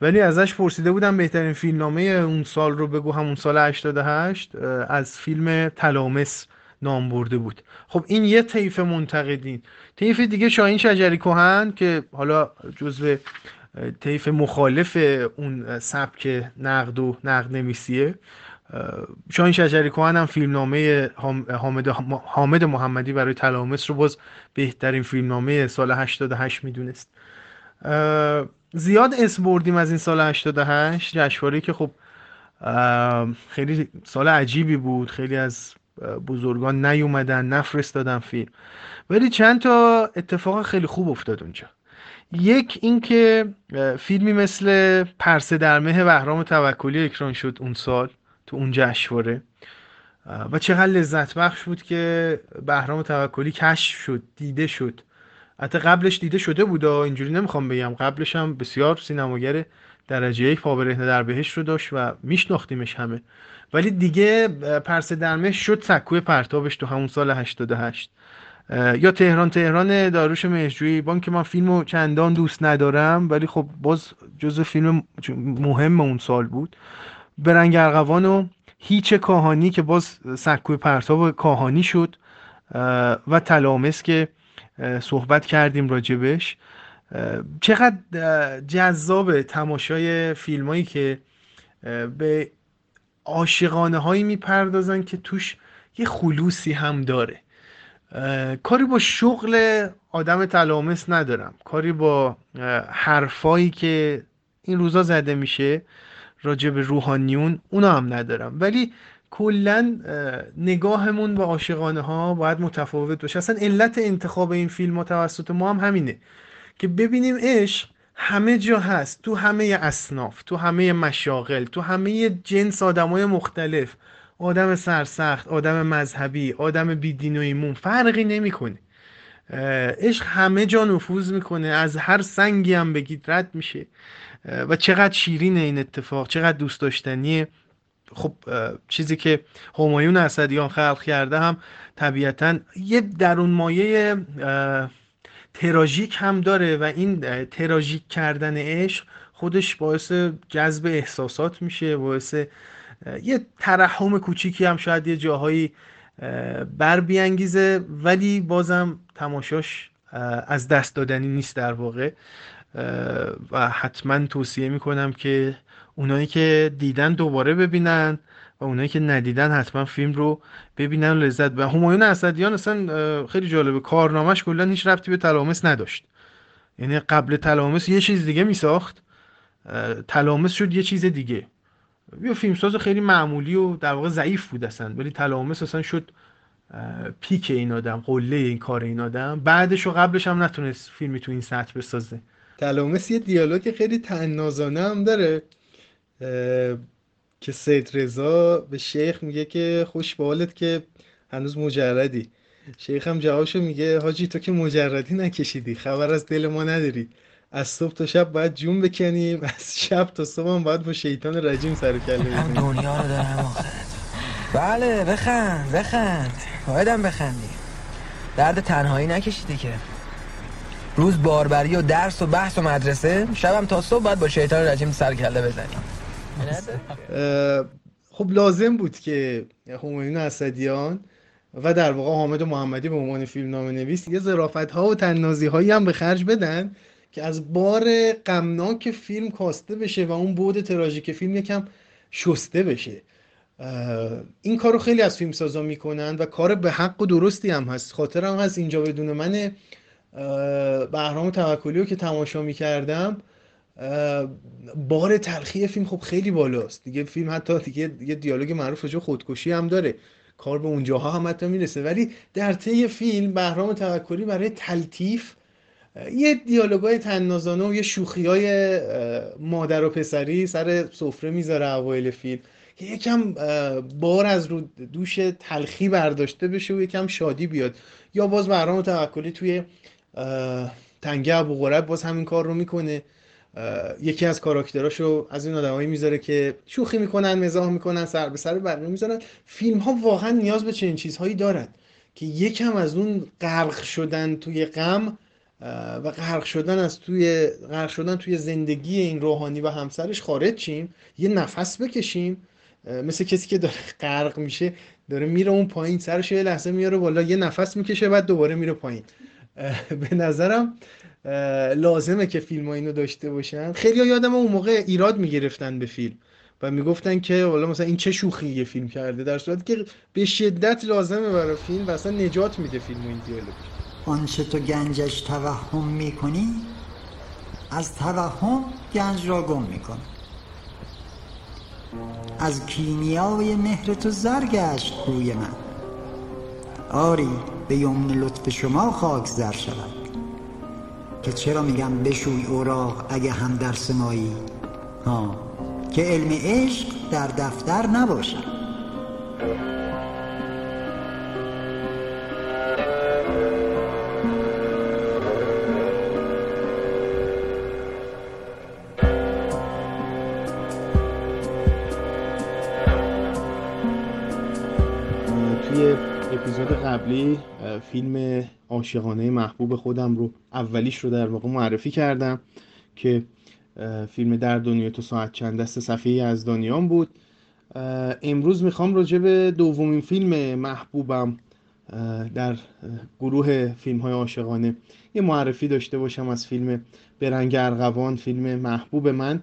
ولی ازش پرسیده بودم بهترین فیلمنامه اون سال رو بگو همون سال 88 از فیلم تلامس نام برده بود. خب این یه طیف منتقدین. طیف دیگه شاهین شجری کهن که حالا جزو طیف مخالف اون سبک نقد و نقد نویسیه شاهین شجری کهن هم فیلمنامه حامد, حامد محمدی برای تلامس رو باز بهترین فیلمنامه سال 88 می‌دونست. زیاد اسم بردیم از این سال 88 جشنواره که خب خیلی سال عجیبی بود. خیلی از بزرگان نیومدن نفرستادن فیلم. ولی چند تا اتفاق خیلی خوب افتاد اونجا. یک اینکه فیلمی مثل پرسه در مه بهرام توکلی اکران شد اون سال. تو اون جشنواره. و چقدر لذت بخش بود که بهرام توکلی کشف شد دیده شد. حتی قبلش دیده شده بود اینجوری نمی‌خوام بگم. قبلش هم بسیار سینماگر درجه یک پابرهنه در بهش رو داشت و میشناختیمش همه. ولی دیگه پرسه درمش شد سکوی پرتابش تو همون سال 88 یا تهران تهران داروش مهجویی بان که من فیلمو چندان دوست ندارم ولی خب باز جز فیلم مهم اون سال بود. برنگ ارغوان و هیچ کاهانی که باز سکوی پرتاب کاهانی شد و تلامس که صحبت کردیم راجبش. چقدر جذاب تماشای فیلمایی که به عاشقانه هایی می‌پردازن که توش یه خلوصی هم داره. کاری با شغل آدم تلامس ندارم. کاری با حرفایی که این روزا زده میشه. راجع به روحانیون اونا هم ندارم. ولی کلا نگاهمون به عاشقانه ها باید متفاوت باشه. اصلا علت انتخاب این فیلم توسط ما هم همینه که ببینیم عشق همه جا هست. تو همه اصناف تو همه مشاغل تو همه جنس آدمای مختلف. آدم سرسخت آدم مذهبی آدم بیدین و ایمون فرقی نمی‌کنه. عشق همه جا نفوذ می‌کنه. از هر سنگی هم بگید رد میشه. و چقدر شیرینه این اتفاق چقدر دوست داشتنیه. خب چیزی که همایون اسدیان خلق کرده هم طبیعتا یه درون مایه تراژیک هم داره و این تراژیک کردن عشق خودش باعث جذب احساسات میشه باعث یه ترحم کوچیکی هم شاید یه جاهایی بر بیانگیزه ولی بازم تماشاش از دست دادنی نیست در واقع. و حتما توصیه می‌کنم که اونایی که دیدن دوباره ببینن و اونایی که ندیدن حتما فیلم رو ببینن و لذت و همایون اسدیان اصلا خیلی جالبه. کارنامهش کلا هیچ ربطی به تلامس نداشت. یعنی قبل تلامس یه چیز دیگه میساخت. تلامس شد یه چیز دیگه. یه فیلمساز خیلی معمولی و در واقع ضعیف بود اصلا. ولی تلامس اصلا شد پیک این آدم قله این کار این آدم. بعدش و قبلش هم نتونست فیلمی تو این سطح بسازه. تلامس یه دیالوگ خیلی تنازانه هم داره که سید رضا به شیخ میگه که خوش به حالت که هنوز مجردی شیخ هم جوابشو میگه حاجی تو که مجردی نکشیدی خبر از دل ما نداری از صبح تا شب باید جون بکنیم از شب تا صبح هم باید با شیطان رجیم سر کله هم دنیا رو دارم آخرت. بله بخند بخند. بایدم بخندی. درد تنهایی نکشیدی که. روز باربری و درس و بحث و مدرسه شبم تا صبح باید با شیطان رجیم سر کله بزنی خب لازم بود که همایون اسدیان و در واقع حامد محمدی به عنوان فیلم نام نویس یه ظرافت ها و تننازی هایی هم به خرج بدن که از بار غمناک فیلم کاسته بشه و اون بود تراژیک فیلم یکم شسته بشه. این کار رو خیلی از فیلم سازا می‌کنن و کار به حق و درستی هم هست. خاطرم هست اینجا بدون من بهرام توکلی رو که تماشا می‌کردم بار تلخی فیلم خب خیلی بالاست. دیگه فیلم حتی دیگه یه دیالوگ معروف جو خودکشی هم داره. کار به اونجاها هم حتی می‌رسه. ولی در طی فیلم بهرام توکلی برای تلتیف یه دیالوگای تنازانه و یه شوخی های مادر و پسری سر سفره می‌ذاره اوایل فیلم که یکم بار از رو دوش تلخی برداشته بشه و یکم شادی بیاد. یا باز بهرام توکلی توی تنگه ابو باز همین کار رو می‌کنه. یکی از کاراکتراشو از این آدمایی می‌ذاره که شوخی می‌کنن مزاح می‌کنن سر به سر بقیه می‌ذارن. فیلم ها واقعا نیاز به چنین چیزهایی دارن که یکم از اون غرق شدن توی غم و غرق شدن از توی غرق شدن توی زندگی این روحانی و همسرش خارج چیم یه نفس بکشیم. مثل کسی که داره غرق میشه داره میره اون پایین سرش یه لحظه میاره بالا یه نفس می‌کشه بعد دوباره میره پایین. به نظرم لازمه که فیلم اینو داشته باشن. خیلی یادم اون موقع ایراد می‌گرفتن به فیلم و می‌گفتن که والا مثلا این چه شوخی یه فیلم کرده در صورتی که به شدت لازمه برای فیلم و اصلا نجات میده فیلم و این دیالوگ. آنچه تو گنجش توهم می‌کنی از توهم گنج را گم میکن از کیمیای مهر تو زرگشت روی من. آری به یمن لطف شما خاک زر شود. که چرا میگم بشوی اوراق اگه هم در سمایی؟ ها که علم عشق در دفتر نباشد. قبلی فیلم عاشقانه محبوب خودم رو اولیش رو در واقع معرفی کردم که فیلم در دنیا تو ساعت چند دست صفحه از دانیان بود. امروز می‌خوام راجع به دومین فیلم محبوبم در گروه فیلم های عاشقانه یه معرفی داشته باشم از فیلم برنگ ارغوان فیلم محبوب من.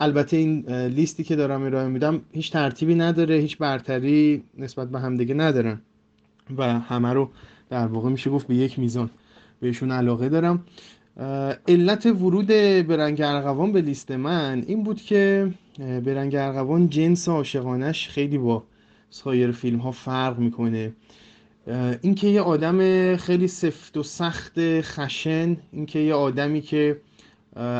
البته این لیستی که دارم ارائه میدم هیچ ترتیبی نداره هیچ برتری نسبت به همدیگه ندارن. و همه رو در واقع میشه گفت به یک میزان بهشون علاقه دارم. علت ورود برنگ ارغوان به لیست من این بود که برنگ ارغوان جنس عاشقانش خیلی با سایر فیلم ها فرق می‌کنه. اینکه یه آدم خیلی سفت و سخت خشن اینکه یه آدمی که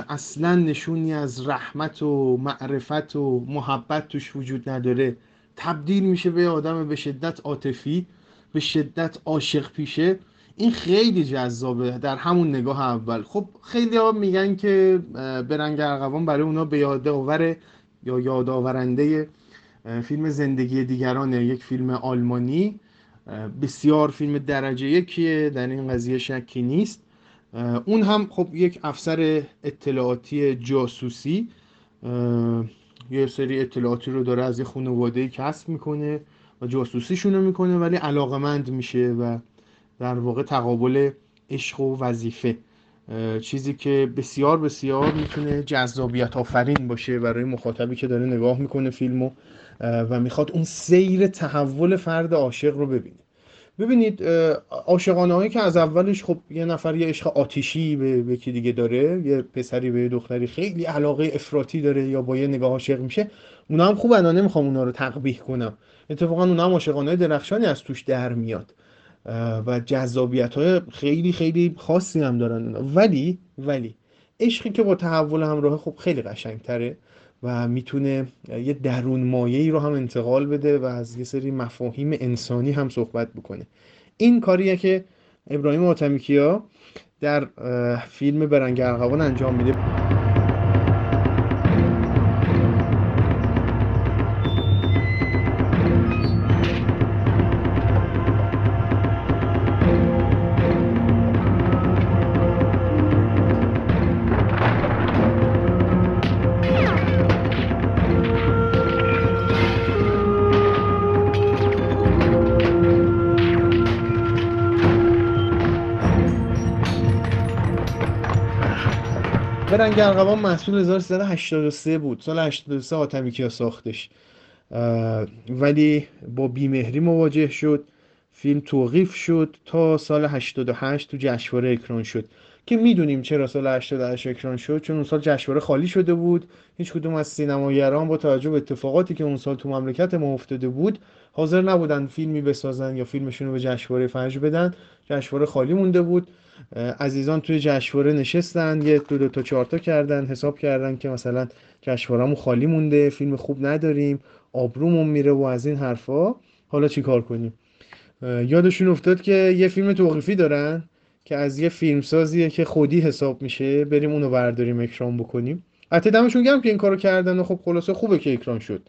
اصلا نشونی از رحمت و معرفت و محبت توش وجود نداره تبدیل میشه به آدم به شدت عاطفی. به شدت عاشق پیشه. این خیلی جذابه در همون نگاه اول. خب خیلی ها میگن که برنگ ارغوان برای اونا به یادآور یا یادآورنده فیلم زندگی دیگرانه. یک فیلم آلمانی. بسیار فیلم درجه یکیه در این قضیه شکی نیست. اون هم خب یک افسر اطلاعاتی جاسوسی. یه سری اطلاعاتی رو داره از یه خانواده کسب می‌کنه. جاسوسیشون رو می‌کنه ولی علاقمند میشه و در واقع تقابل عشق و وظیفه. چیزی که بسیار بسیار می‌تونه جذابیت آفرین باشه برای مخاطبی که داره نگاه می‌کنه فیلمو و می‌خواد اون سیر تحول فرد عاشق رو ببینه. ببینید عاشقانه هایی که از اولش خب یه نفر یه عشق آتیشی به یکی دیگه داره یه پسری به یه دختری خیلی علاقه افراطی داره یا با یه نگاه عاشق میشه اونا هم خوبن نمی‌خوام اونا رو تقبیح کنم. اتفاقا اونا هم عاشقانه درخشانی از توش در میاد. و جذابیت های خیلی خیلی خاصی هم دارن. ولی ولی عشقی که با تحول همراه خب خیلی قشنگتره و می‌تونه یه درون مایه ای رو هم انتقال بده و از یه سری مفاهیم انسانی هم صحبت بکنه. این کاریه که ابراهیم آتمیکیا در فیلم برنگ ارغوان انجام میده. برنگ ارغوان محصول 1383 بود. سال 83 آتمیکیا ساختش. ولی با بیمهری مواجه شد. فیلم توقیف شد تا سال 88 تو جشنواره اکران شد. که می‌دونیم چرا سال 88 اکران شد؟ چون اون سال جشنواره خالی شده بود. هیچ کدوم از سینماگران با توجه به اتفاقاتی که اون سال تو مملکت ما افتاده بود حاضر نبودن فیلمی بسازن یا فیلمشون رو به جشنواره فرج بدن. جشنواره خالی مونده بود. عزیزان توی جشنواره نشستن یه دو, دو تا چهار تا کردن حساب کردن که مثلا جشنوارهمون خالی مونده فیلم خوب نداریم آبرومون میره و از این حرفا. حالا چیکار کنیم؟ یادشون افتاد که یه فیلم توقیفی دارن که از یه فیلمسازیه که خودی حساب میشه. بریم اونو برداریم اکران بکنیم. حتی دمشون گرم که این کارو کردن و خب خلاصه خوبه که اکران شد.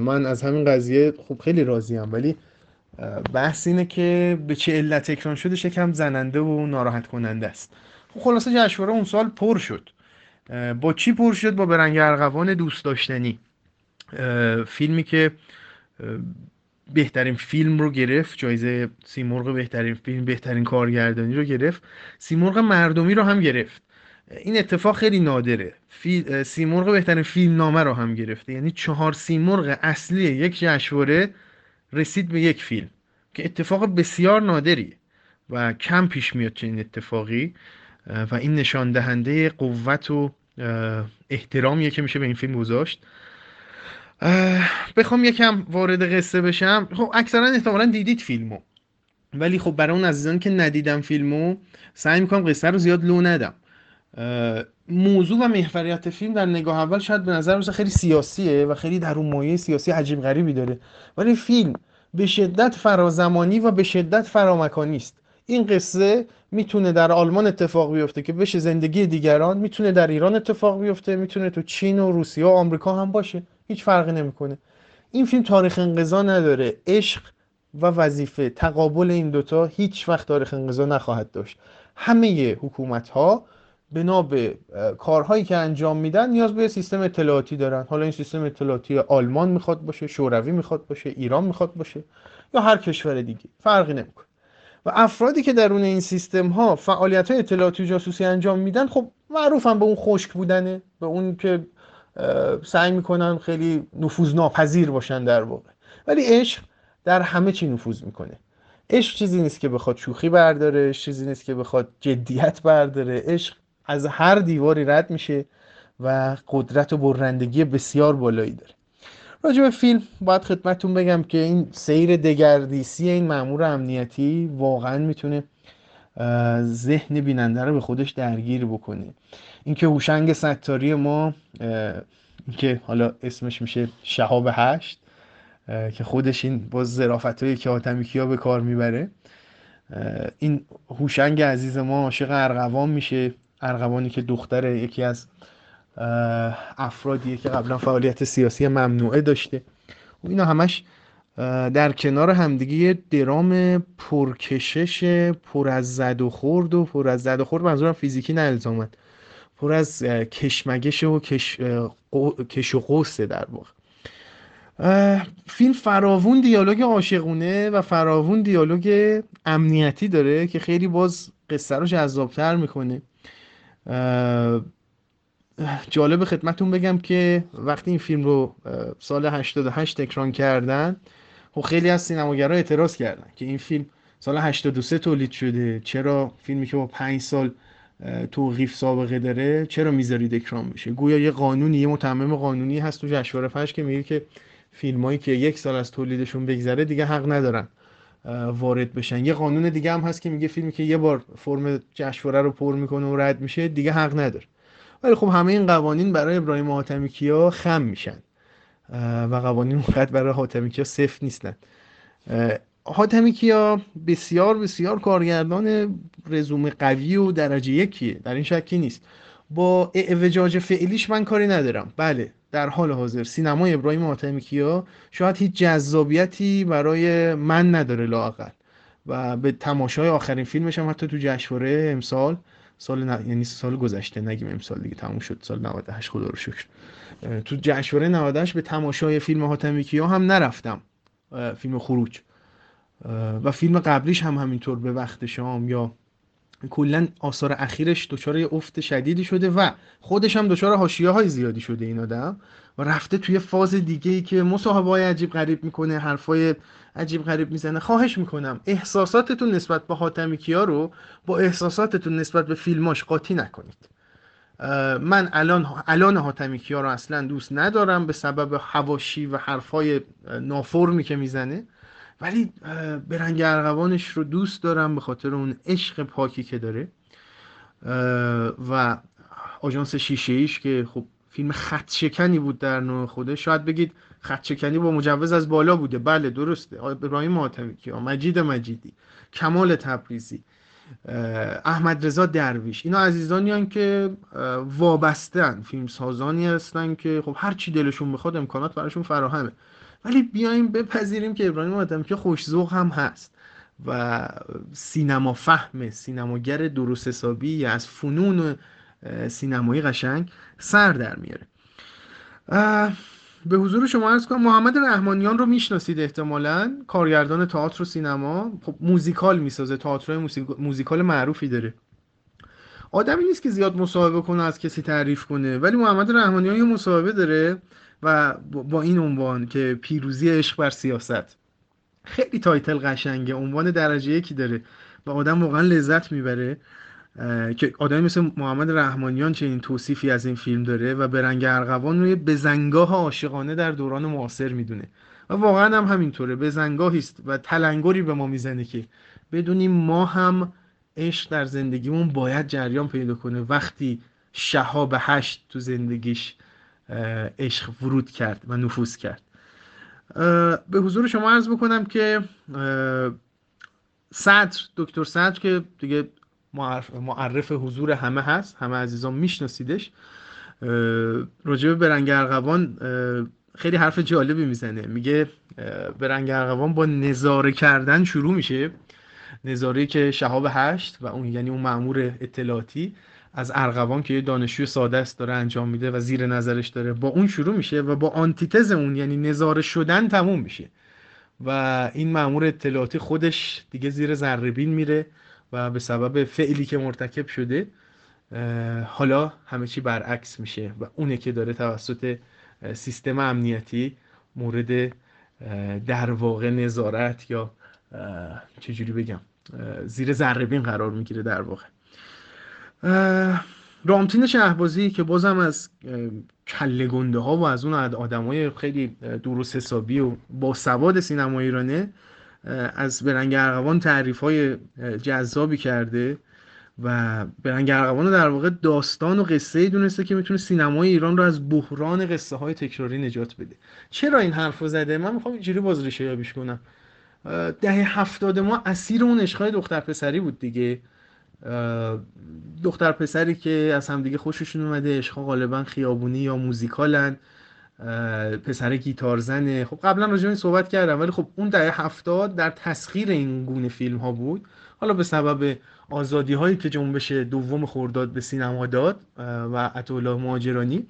من از همین قضیه خب خیلی راضیم ولی بحث اینه که به چه علت اکران شده شکم زننده و ناراحت کننده است. خب خلاصه جشنواره اون سال پر شد. با چی پر شد؟ با برنگ ارغوان دوست داشتنی. فیلمی که بهترین فیلم رو گرفت جایزه سیمرغ بهترین فیلم بهترین کارگردانی رو گرفت. سیمرغ مردمی رو هم گرفت. این اتفاق خیلی نادره. سیمرغ بهترین فیلم نامه رو هم گرفته. یعنی چهار سیمرغ اصلی یک جشنواره رسید به یک فیلم که اتفاق بسیار نادریه و کم پیش میاد چنین اتفاقی و این نشان دهنده قوت و احترامیه که میشه به این فیلم گذاشت. بخوام یکم وارد قصه بشم. خب اکثرا احتمالا دیدید فیلمو. ولی خب برای اون عزیزان که ندیدم فیلمو سعی می‌کنم قصه رو زیاد لو ندم. موضوع و محوریت فیلم در نگاه اول شاید به نظر برسه خیلی سیاسیه و خیلی در اون مایه سیاسی عجیب غریبی داره. ولی فیلم به شدت فرازمانی و به شدت فرامکانی است. این قصه می‌تونه در آلمان اتفاق بیفته که بشه زندگی دیگران می‌تونه در ایران اتفاق بیفته می‌تونه تو چین و روسیه و آمریکا هم باشه. هیچ فرقی نمی‌کنه. این فیلم تاریخ انقضا نداره. عشق و وظیفه تقابل این دوتا هیچ وقت تاریخ انقضا نخواهد داشت. همه حکومت ها بنا به کارهایی که انجام میدن نیاز به سیستم اطلاعاتی دارن. حالا این سیستم اطلاعاتی آلمان می‌خواد باشه شوروی می‌خواد باشه ایران می‌خواد باشه یا هر کشور دیگه. فرقی نمی‌کنه. و افرادی که درون این سیستم ها فعالیت های اطلاعاتی و جاسوسی انجام میدن خب معروفن به اون خشک بودنه به اون که سعی می‌کنن خیلی نفوذ ناپذیر باشن در واقع. ولی عشق در همه چی نفوذ می‌کنه. عشق چیزی نیست که بخواد شوخی برداره چیزی نیست که بخواد جدیت برداره. عشق از هر دیواری رد میشه و قدرت و برندگی بسیار بالایی داره. راجع به فیلم باید خدمتتون بگم که این سیر دگردیسی این مامور امنیتی واقعا می‌تونه ذهن بیننده رو به خودش درگیر بکنه. اینکه هوشنگ ستاری ما که حالا اسمش میشه شهاب هشت که خودش این باز ظرافت که حاتمی کیا به کار می‌بره این هوشنگ عزیز ما عاشق ارغوان میشه. ارغوانی که دختر یکی از افرادیه که قبلا فعالیت سیاسی ممنوعه داشته. و اینا همش در کنار همدیگه یه درام پرکشش پر از زد و خورد و پر از زد و خورد. منظورم فیزیکی نه الزامن پر از کشمگش و کش, کش و قوسه در واقع. فیلم فراوون دیالوگ عاشقونه و فراوون دیالوگ امنیتی داره که خیلی باز قصه رو جذابتر می‌کنه. جالب خدمتون بگم که وقتی این فیلم رو سال 88 اکران کردن خب خیلی از سینماگرها اعتراض کردن که این فیلم سال 83 تولید شده. چرا فیلمی که با 5 سال توقیف سابقه داره چرا می‌ذارید اکران بشه؟ گویا یه قانونی یه متمم قانونی هست تو جشنواره فجر که میگه که فیلمایی که یک سال از تولیدشون بگذره دیگه حق ندارن. وارد بشن. یه قانون دیگه هم هست که میگه فیلمی که یه بار فرم جشنواره رو پر می‌کنه و رد میشه دیگه حق نداره. ولی خب همه این قوانین برای ابراهیم حاتمی کیا خم میشن. و قوانین اونقدر برای حاتمی کیا صفر نیستن. حاتمی کیا بسیار بسیار کارگردان رزومه قوی و درجه یکیه. در این شکی نیست. با اعوجاج فعلیش من کاری ندارم. بله. در حال حاضر. سینمای ابراهیم حاتمی کیا؟ شاید هیچ جذابیتی برای من نداره لاقل و به تماشای آخرین فیلمش هم حتی تو جشنواره امسال سال ن... یعنی سال گذشته نگیم امسال دیگه تموم شد سال 98 خدا رو شکر. تو جشنواره 98 به تماشای فیلم حاتمی کیا هم نرفتم. فیلم خروج. و فیلم قبلیش هم همینطور به وقت شام یا کلا آثار اخیرش دچار یه افت شدیدی شده و خودش هم دچار حاشیه های زیادی شده این آدم و رفته توی فاز دیگه ای که مصاحبه های عجیب غریب می‌کنه حرفای عجیب غریب می‌زنه. خواهش می‌کنم احساساتتون نسبت به حاتمی کیا رو با احساساتتون نسبت به فیلماش قاطی نکنید. من الان الان حاتمی کیا رو اصلا دوست ندارم به سبب حواشی و حرفای نافرمی که می‌زنه. ولی برنگ ارغوانش رو دوست دارم به خاطر اون عشق پاکی که داره. و آژانس شیشه ایش که خب فیلم خط شکنی بود در نوع خودش. شاید بگید خط شکنی با مجوز از بالا بوده. بله درسته. ابراهیم حاتمی کیا مجید مجیدی کمال تبریزی احمد رضا درویش. اینا عزیزانی که وابستن فیلم سازانی هستن که خب هر چی دلشون بخواد امکانات براشون فراهمه. ولی بیایم بپذیریم که ابراهیم آدمی که خوشزوق هم هست و سینما فهم سینماگر درست حسابی از فنون سینمایی قشنگ سر در میاره. به حضور شما ارز کنم محمد رحمانیان رو می‌شناسید احتمالا. کارگردان تئاتر و سینما. خب موزیکال می‌سازه. تئاتر موزیکال معروفی داره. آدمی نیست که زیاد مصاحبه کنه از کسی تعریف کنه. ولی محمد رحمانیان یه مصاحبه داره. و با این عنوان که پیروزی عشق بر سیاست. خیلی title قشنگه عنوان درجه یکی داره و آدم واقعا لذت می‌بره که آدمی مثل محمد رحمانیان چه این توصیفی از این فیلم داره و به رنگ ارغوان روی بزنگاه عاشقانه در دوران معاصر می‌دونه. و واقعا هم همینطوره بزنگاهی است و تلنگری به ما می‌زنه که بدونیم ما هم عشق در زندگیمون باید جریان پیدا کنه. وقتی شهاب هشت تو زندگیش عشق ورود کرد و نفوذ کرد. به حضور شما عرض بکنم که صدر دکتر صدر که دیگه معرف حضور همه هست همه عزیزان میشناسیدش راجب برنگ ارغوان خیلی حرف جالبی می‌زنه. میگه برنگ ارغوان با نظاره کردن شروع میشه. نظاره که شهاب هشت و اون یعنی اون معمور اطلاعاتی از ارغوان که یه دانشجوی ساده است داره انجام میده و زیر نظرش داره با اون شروع میشه و با آنتیتز اون یعنی نظاره شدن تموم میشه. و این مامور اطلاعاتی خودش دیگه زیر ذربین میره و به سبب فعلی که مرتکب شده حالا همه چی برعکس میشه و اونه که داره توسط سیستم امنیتی مورد در واقع نظارت یا چجوری بگم زیر ذربین قرار می‌گیره در واقع. رامتین شهبازی که بازم از کله گنده ها و از اون آدم های خیلی درست حسابی و با سواد سینما ایرانه از برنگ ارغوان تعریف های جذابی کرده و برنگ ارغوان در واقع داستان و قصه دونسته که می‌تونه سینمای ایران رو از بحران قصه های تکراری نجات بده. چرا این حرف رو زده؟ من می‌خوام اینجوری باز ریشه کنم. دهه هفتاد ما اسیر اون عشقای دختر پسری بود دیگه. دختر پسری که از همدیگه خوششون اومده عشقا غالبا خیابونی یا موزیکالن. پسر گیتار زنه. خب قبلا راجع این صحبت کردم ولی خب اون دهه هفتاد در تسخیر این گونه فیلم ها بود. حالا به سبب آزادی هایی که جنبش دوم خورداد به سینما داد و عطاالله مهاجرانی.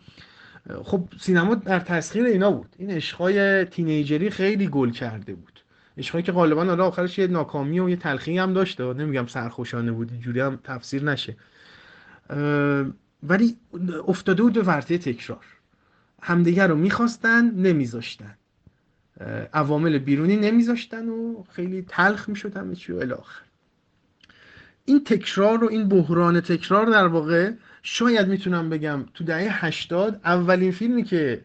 خب سینما در تسخیر اینا بود. این عشقای تینیجری خیلی گل کرده بود. عشقایی که غالبا حالا آخرش یه ناکامی و یه تلخی هم داشته نمیگم سرخوشانه بود اینجوری هم تفسیر نشه. ولی افتاده بود به ورطه تکرار. همدیگر رو می‌خواستن نمیذاشتن. عوامل بیرونی نمیذاشتن و خیلی تلخ می‌شد همه چی و الاخر این تکرار و این بحران تکرار در واقع شاید می‌تونم بگم تو دهه 80 اولین فیلمی که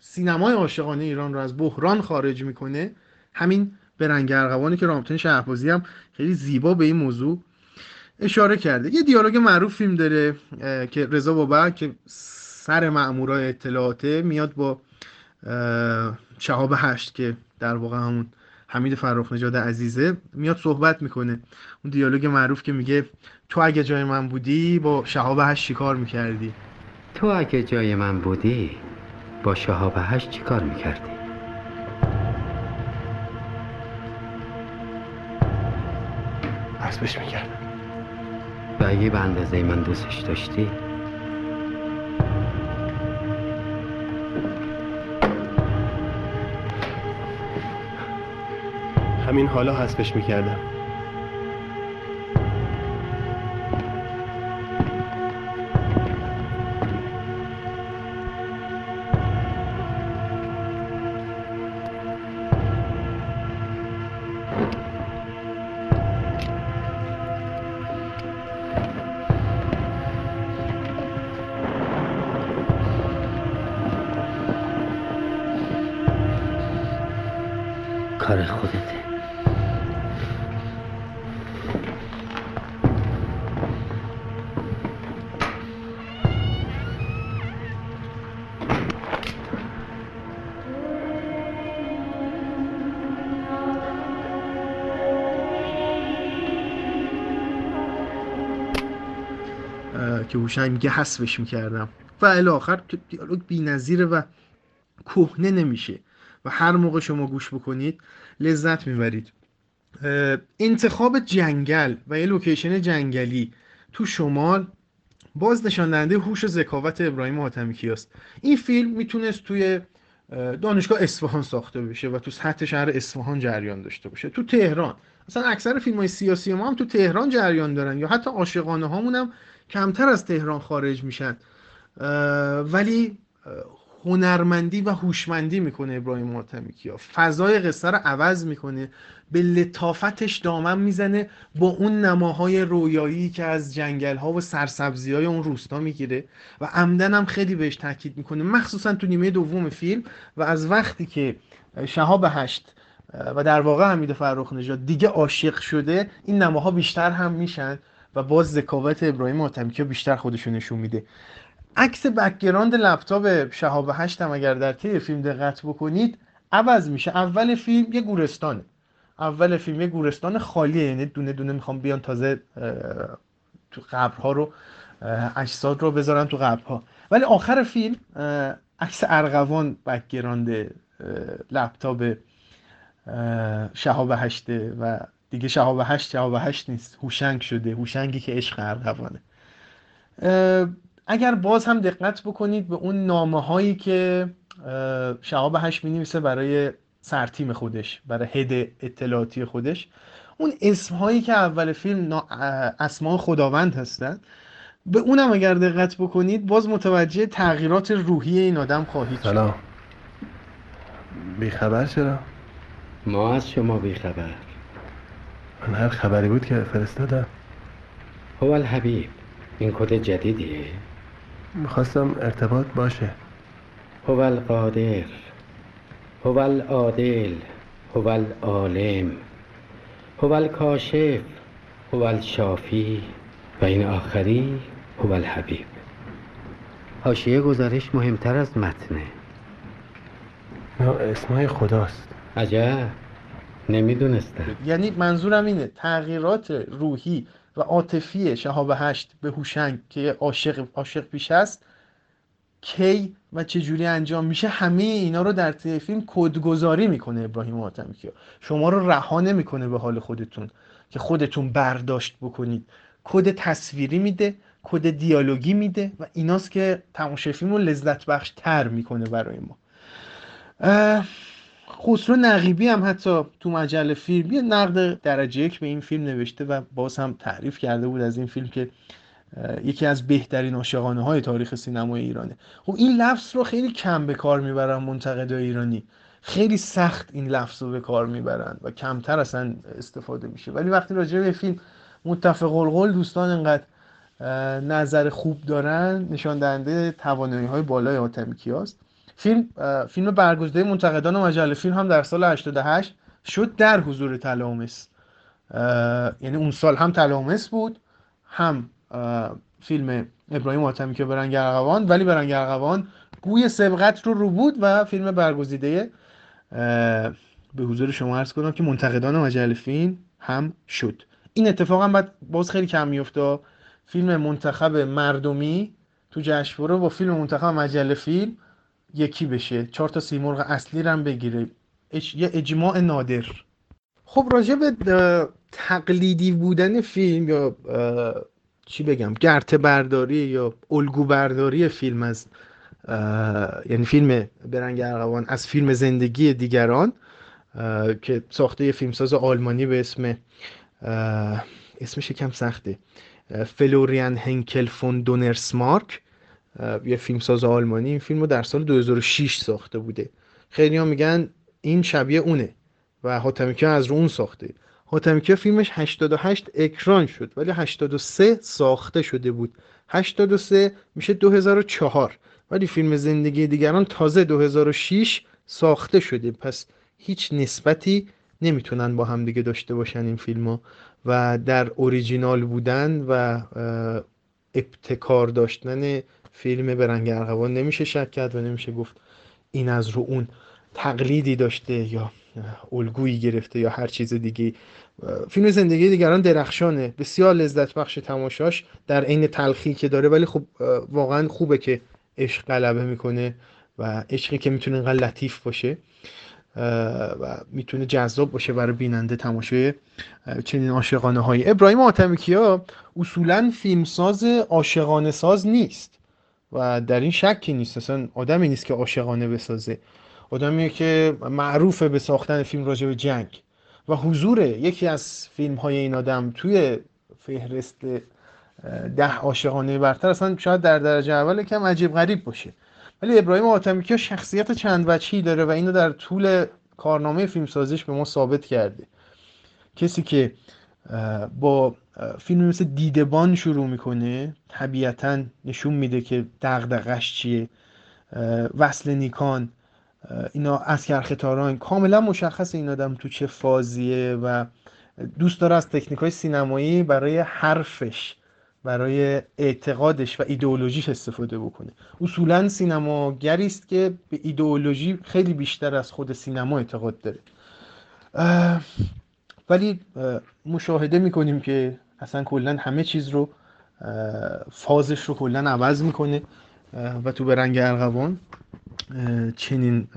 سینمای عاشقانه ایران رو از بحران خارج می‌کنه همین برنگ ارغوانی که رامتین شهبازی هم خیلی زیبا به این موضوع اشاره کرده. یه دیالوگ معروف فیلم داره که رضا بابا که سر مأمورای اطلاعاته میاد با شهاب هشت که در واقع همون حمید فرخ نجاد عزیزه میاد صحبت می‌کنه. اون دیالوگ معروف که میگه تو اگه جای من بودی با شهاب هشت چیکار می‌کردی؟ تو اگه جای من بودی با شهاب هشت چیکار می‌کردی؟ حسبش می‌کردم و اگه به اندازه من دوستش داشتی؟ همین حالا حسبش می‌کردم. که هوشنگ میگه حسبش می‌کردم. و که دیالوگ بی‌نظیره و کهنه نمیشه. و هر موقع شما گوش بکنید لذت می‌برید. انتخاب جنگل و یه لوکیشن جنگلی تو شمال باز نشان دهنده هوش و ذکاوت ابراهیم حاتمی کیاست. این فیلم می‌تونست توی دانشگاه اصفهان ساخته بشه و تو سطح شهر اصفهان جریان داشته باشه. تو تهران. مثلا اکثر فیلم های سیاسی ما هم تو تهران جریان دارن یا حتی عاشقانه هامون هم کمتر از تهران خارج میشن. ولی هنرمندی و هوشمندی می‌کنه ابراهیم حاتمی کیا فضای قصه رو عوض می‌کنه به لطافتش دامن می‌زنه با اون نماهای رویایی که از جنگل ها و سرسبزی های اون روستا می‌گیره و عمدن هم خیلی بهش تاکید می‌کنه مخصوصا تو نیمه دوم فیلم و از وقتی که شهاب هشت و در واقع حمید فرخ نژاد دیگه عاشق شده این نماها بیشتر هم میشن. و باز ذکاوت ابراهیم حاتمی کیا بیشتر خودشو نشون میده. عکس background لپتاپ شهاب هشت هم اگر در طی فیلم دقت بکنید عوض میشه. اول فیلم یه گورستانه. اول فیلم یه گورستان خالیه. یعنی دونه دونه می‌خوام بیان تازه تو قبرها رو اجساد رو بذارن تو قبرها. ولی آخر فیلم عکس ارغوان background لپتاپ شهاب هشته و دیگه شهاب هشت شهاب هشت نیست. هوشنگ شده. هوشنگی که عشق ارغوانه. اگر باز هم دقت بکنید به اون نامه هایی که شهاب هشت می نویسه برای سرتیم خودش برای هد اطلاعاتی خودش اون اسم هایی که اول فیلم اسماء خداوند هستن به اونم اگر دقت بکنید باز متوجه تغییرات روحی این آدم خواهید سلام. بیخبر چرا؟ ما از شما بیخبر. من هر خبری بود که فرستادم. هو الحبیب این کد جدیدیه؟ می‌خواستم ارتباط باشه. هو القادر هو العادل هو العالم هو الکاشف هو الشافی و این آخری هو الحبیب. حاشیه گزارش مهمتر از متنه. نه اسمای خداست. عجب. نمی‌دونستم. یعنی منظورم اینه تغییرات روحی و عاطفی شهاب هشت به هوشنگ که عاشق عاشق پیش است کی و چه جوری انجام میشه همه اینا رو در طی فیلم کدگذاری می‌کنه ابراهیم حاتمیکیا شما رو رها نمی‌کنه به حال خودتون که خودتون برداشت بکنید. کد تصویری میده کد دیالوگی میده و ایناست که تماشای فیلم رو لذت بخش تر می‌کنه برای ما. خسرو نقیبی هم حتی تو مجله فیلم یه نقد درجه یک به این فیلم نوشته و باز هم تعریف کرده بود از این فیلم که یکی از بهترین عاشقانه های تاریخ سینمای ایرانه. خب این لفظ رو خیلی کم به کار می‌برن منتقدای ایرانی. خیلی سخت این لفظ رو به کار می‌برن و کمتر اصلا استفاده میشه. ولی وقتی راجع به فیلم متفق القول دوستان انقدر نظر خوب دارن نشان دهنده توانایی های بالای آتمیکیاست فیلم فیلم برگزیده منتقدان و مجله. فیلم هم در سال 88 شد در حضور تلامس یعنی اون سال هم تلامس بود هم فیلم ابراهیم آتمی که برنگ ارغوان. ولی برنگ ارغوان گوی سبقت رو رو بود و فیلم برگزیده به حضور شما عرض کنم که منتقدان مجله فیلم هم شد. این اتفاق هم بعد باز خیلی کم میفته فیلم منتخب مردمی تو جشنواره با فیلم منتخب مجله فیلم یکی بشه چهار تا سیمرغ اصلی رو هم بگیره. یه اجماع نادر. خب راجع به تقلیدی بودن فیلم یا چی بگم گرت برداری یا الگو برداری فیلم از یعنی فیلم برنگ ارغوان از فیلم زندگی دیگران که ساخته یه فیلمساز آلمانی به اسم اسمش کم سخته. فلوریان هنکل فون دونرسمارک. یه فیلمساز آلمانی. این فیلم رو در سال 2006 ساخته بوده. خیلی ها میگن این شبیه اونه و حاتمیکیا از رو اون ساخته. حاتمیکیا فیلمش 88 اکران شد ولی 83 ساخته شده بود. 83 میشه 2004 ولی فیلم زندگی دیگران تازه 2006 ساخته شده. پس هیچ نسبتی نمی‌تونن با هم دیگه داشته باشن این فیلم ها و در اوریجینال بودن و ابتکار داشتن فیلم برنگ ارغوان نمیشه شک کرد و نمیشه گفت این از رو اون تقلیدی داشته یا الگویی گرفته یا هر چیز دیگه. فیلم زندگی دیگران درخشانه. بسیار لذت بخش تماشاش در عین تلخی که داره ولی خب واقعا خوبه که عشق غلبه می‌کنه و عشقی که می‌تونه اینقدر لطیف باشه و می‌تونه جذاب باشه برای بیننده تماشای چنین عاشقانه هایی ابراهیم آتمیکیا اصولا فیلمساز عاشقانه ساز نیست. و در این شکی نیست. اصلا آدمی نیست که عاشقانه بسازه. آدمیه که معروفه به ساختن فیلم راجع به جنگ. و حضور یکی از فیلم های این آدم توی فهرست ده عاشقانه برتر اصلا شاید در درجه اول کم عجیب غریب باشه. ولی ابراهیم آتمیکیا شخصیت چند وجهی داره و اینو در طول کارنامه فیلمسازیش به ما ثابت کرده. کسی که با فیلم مثل دیدبان شروع می‌کنه. طبیعتا نشون میده که دغدغش چیه. وصل نیکان. اینا اسکر ختاران کاملا مشخص این آدم تو چه فازیه و دوست داره از تکنیک های سینمایی برای حرفش برای اعتقادش و ایدئولوژیش استفاده بکنه. اصولا سینماگری است که به ایدئولوژی خیلی بیشتر از خود سینما اعتقاد داره. ولی مشاهده می‌کنیم که اصلا کلا همه چیز رو فازش رو کلا عوض می‌کنه و تو به رنگ ارغوان چنین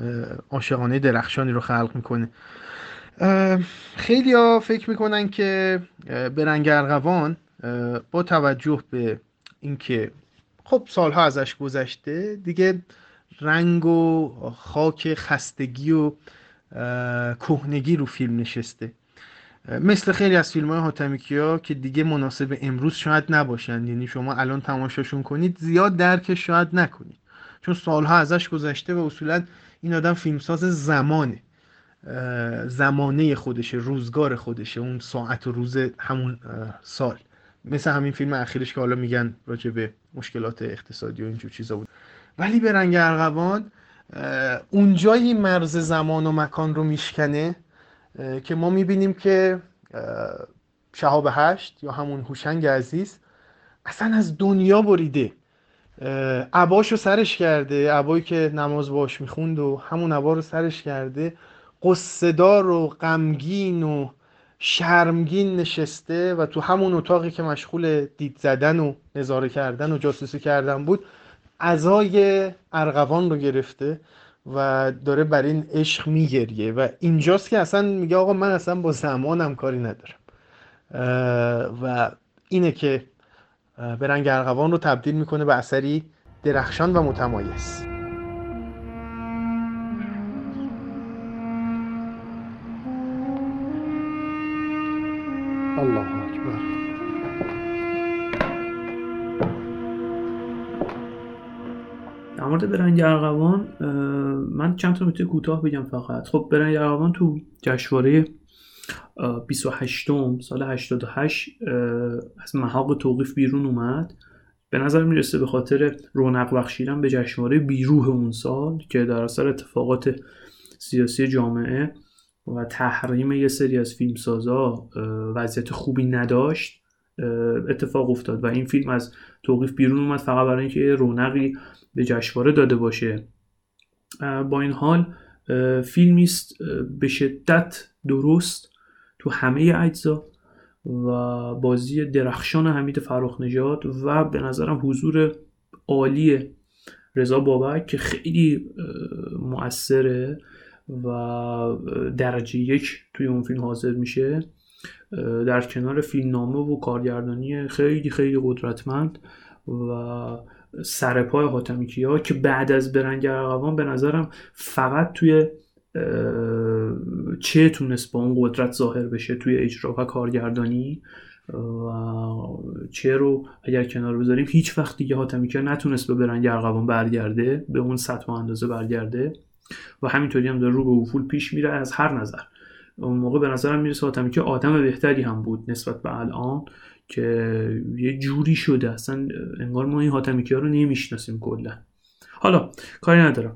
عاشقانه درخشانی رو خلق می‌کنه. خیلی ها فکر می‌کنن که به رنگ ارغوان با توجه به اینکه خب سالها ازش گذشته دیگه رنگ و خاک خستگی و کهنگی رو فیلم نشسته. مثل خیلی از فیلم های حاتمیکیا که دیگه مناسب امروز شاید نباشن یعنی شما الان تماشاشون کنید زیاد درکش شاید نکنید. چون سالها ازش گذشته و اصولا این آدم فیلمساز زمانه. زمانه خودشه روزگار خودشه اون ساعت و روز همون سال. مثل همین فیلم اخیرش که حالا میگن راجع به مشکلات اقتصادی و اینجور چیزا بود. ولی به رنگ ارغوان اونجایی مرز زمان و مکان رو میشکنه که ما می‌بینیم که شهاب هشت یا همون هوشنگ عزیز اصلا از دنیا بریده. عباشو سرش کرده عبایی که نماز باش می‌خوند و همون عبا رو سرش کرده. قصدار و غمگین و شرمگین نشسته و تو همون اتاقی که مشغول دید زدن و نظاره کردن و جاسوسی کردن بود ازای ارغوان رو گرفته. و داره بر این عشق میگریه. و اینجاست که اصلا میگه آقا من اصلا با زمانم کاری ندارم. و اینه که به رنگ ارغوان رو تبدیل می‌کنه به اثری درخشان و متمایز. مورد برنگ ارغوان من چند تا نکته کوتاه بگم فقط. خب برنگ ارغوان تو جشنواره 28 سال 88 از محاق توقیف بیرون اومد. به نظر می‌رسه به خاطر رونق بخشیدن به جشنواره بیروح اون سال که در اثر اتفاقات سیاسی جامعه و تحریم یه سری از فیلمسازا وضعیت خوبی نداشت. اتفاق افتاد و این فیلم از توقیف بیرون اومد فقط برای اینکه رونقی به جشنواره داده باشه. با این حال فیلمی است به شدت درست تو همه اجزا و بازی درخشان حمید فراخ نژاد و به نظرم حضور عالی رضا بابک که خیلی مؤثره و درجه یک توی اون فیلم حاضر میشه. در کنار فیلمنامه و کارگردانی خیلی خیلی قدرتمند و سرپای حاتمی کیا که بعد از برنگ ارغوان به نظرم فقط توی چه تونست با اون قدرت ظاهر بشه توی اجرا و کارگردانی؟ و چه رو اگر کنار بذاریم؟ هیچ وقت دیگه حاتمی کیا نتونست به برنگ ارغوان برگرده به اون سطح و اندازه برگرده و همینطوری هم داره رو به افول پیش میره از هر نظر. اون موقع به نظرم می‌رسه حاتمی که آدم بهتری هم بود نسبت به الان که یه جوری شده. اصلا انگار ما این حاتمی رو نمی‌شناسیم کلا. حالا کاری ندارم.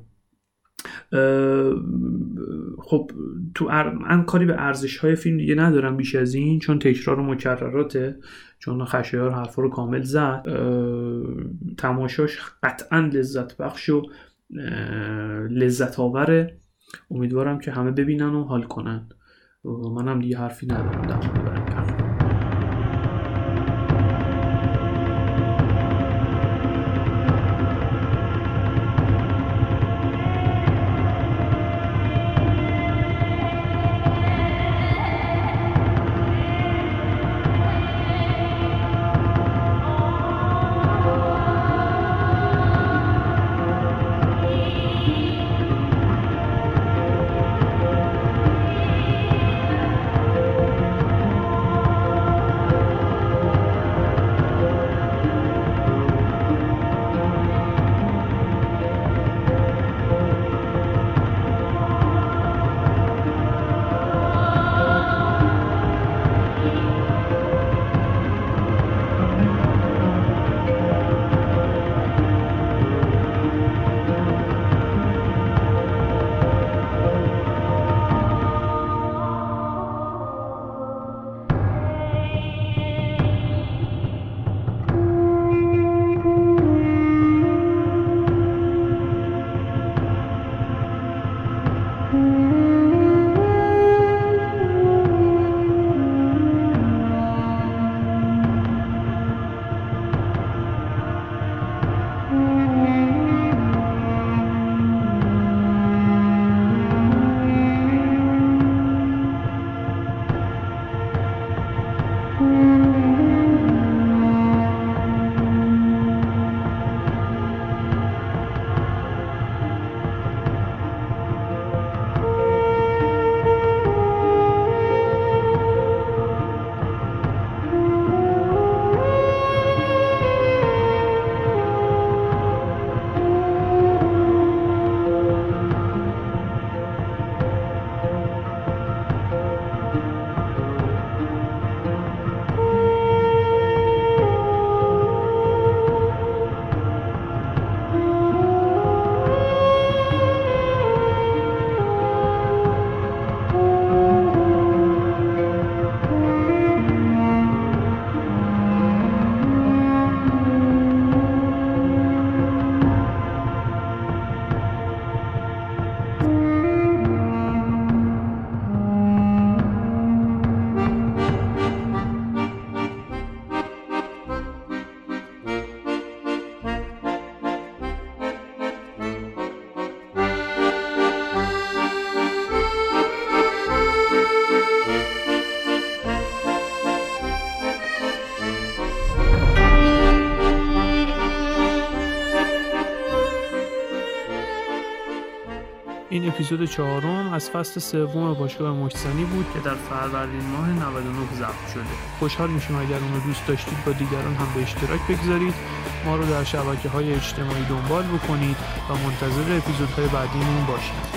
خب تو من کاری به ارزش های فیلم دیگه ندارم بیش از این چون تکرار و مکرراته چون خشایار حرفا رو کامل زد. تماشاش قطعا لذت بخش و لذت آوره امیدوارم که همه ببینن و حال کنن. منم دیگه حرفی ندارم. در اپیزود چهارم از فصل سوم باشگاه مشتنی بود که در فروردین ماه 99 ضبط شده. خوشحال میشیم اگر اون رو دوست داشتید با دیگران هم به اشتراک بگذارید. ما رو در شبکه های اجتماعی دنبال بکنید و منتظر اپیزودهای بعدیمون باشید.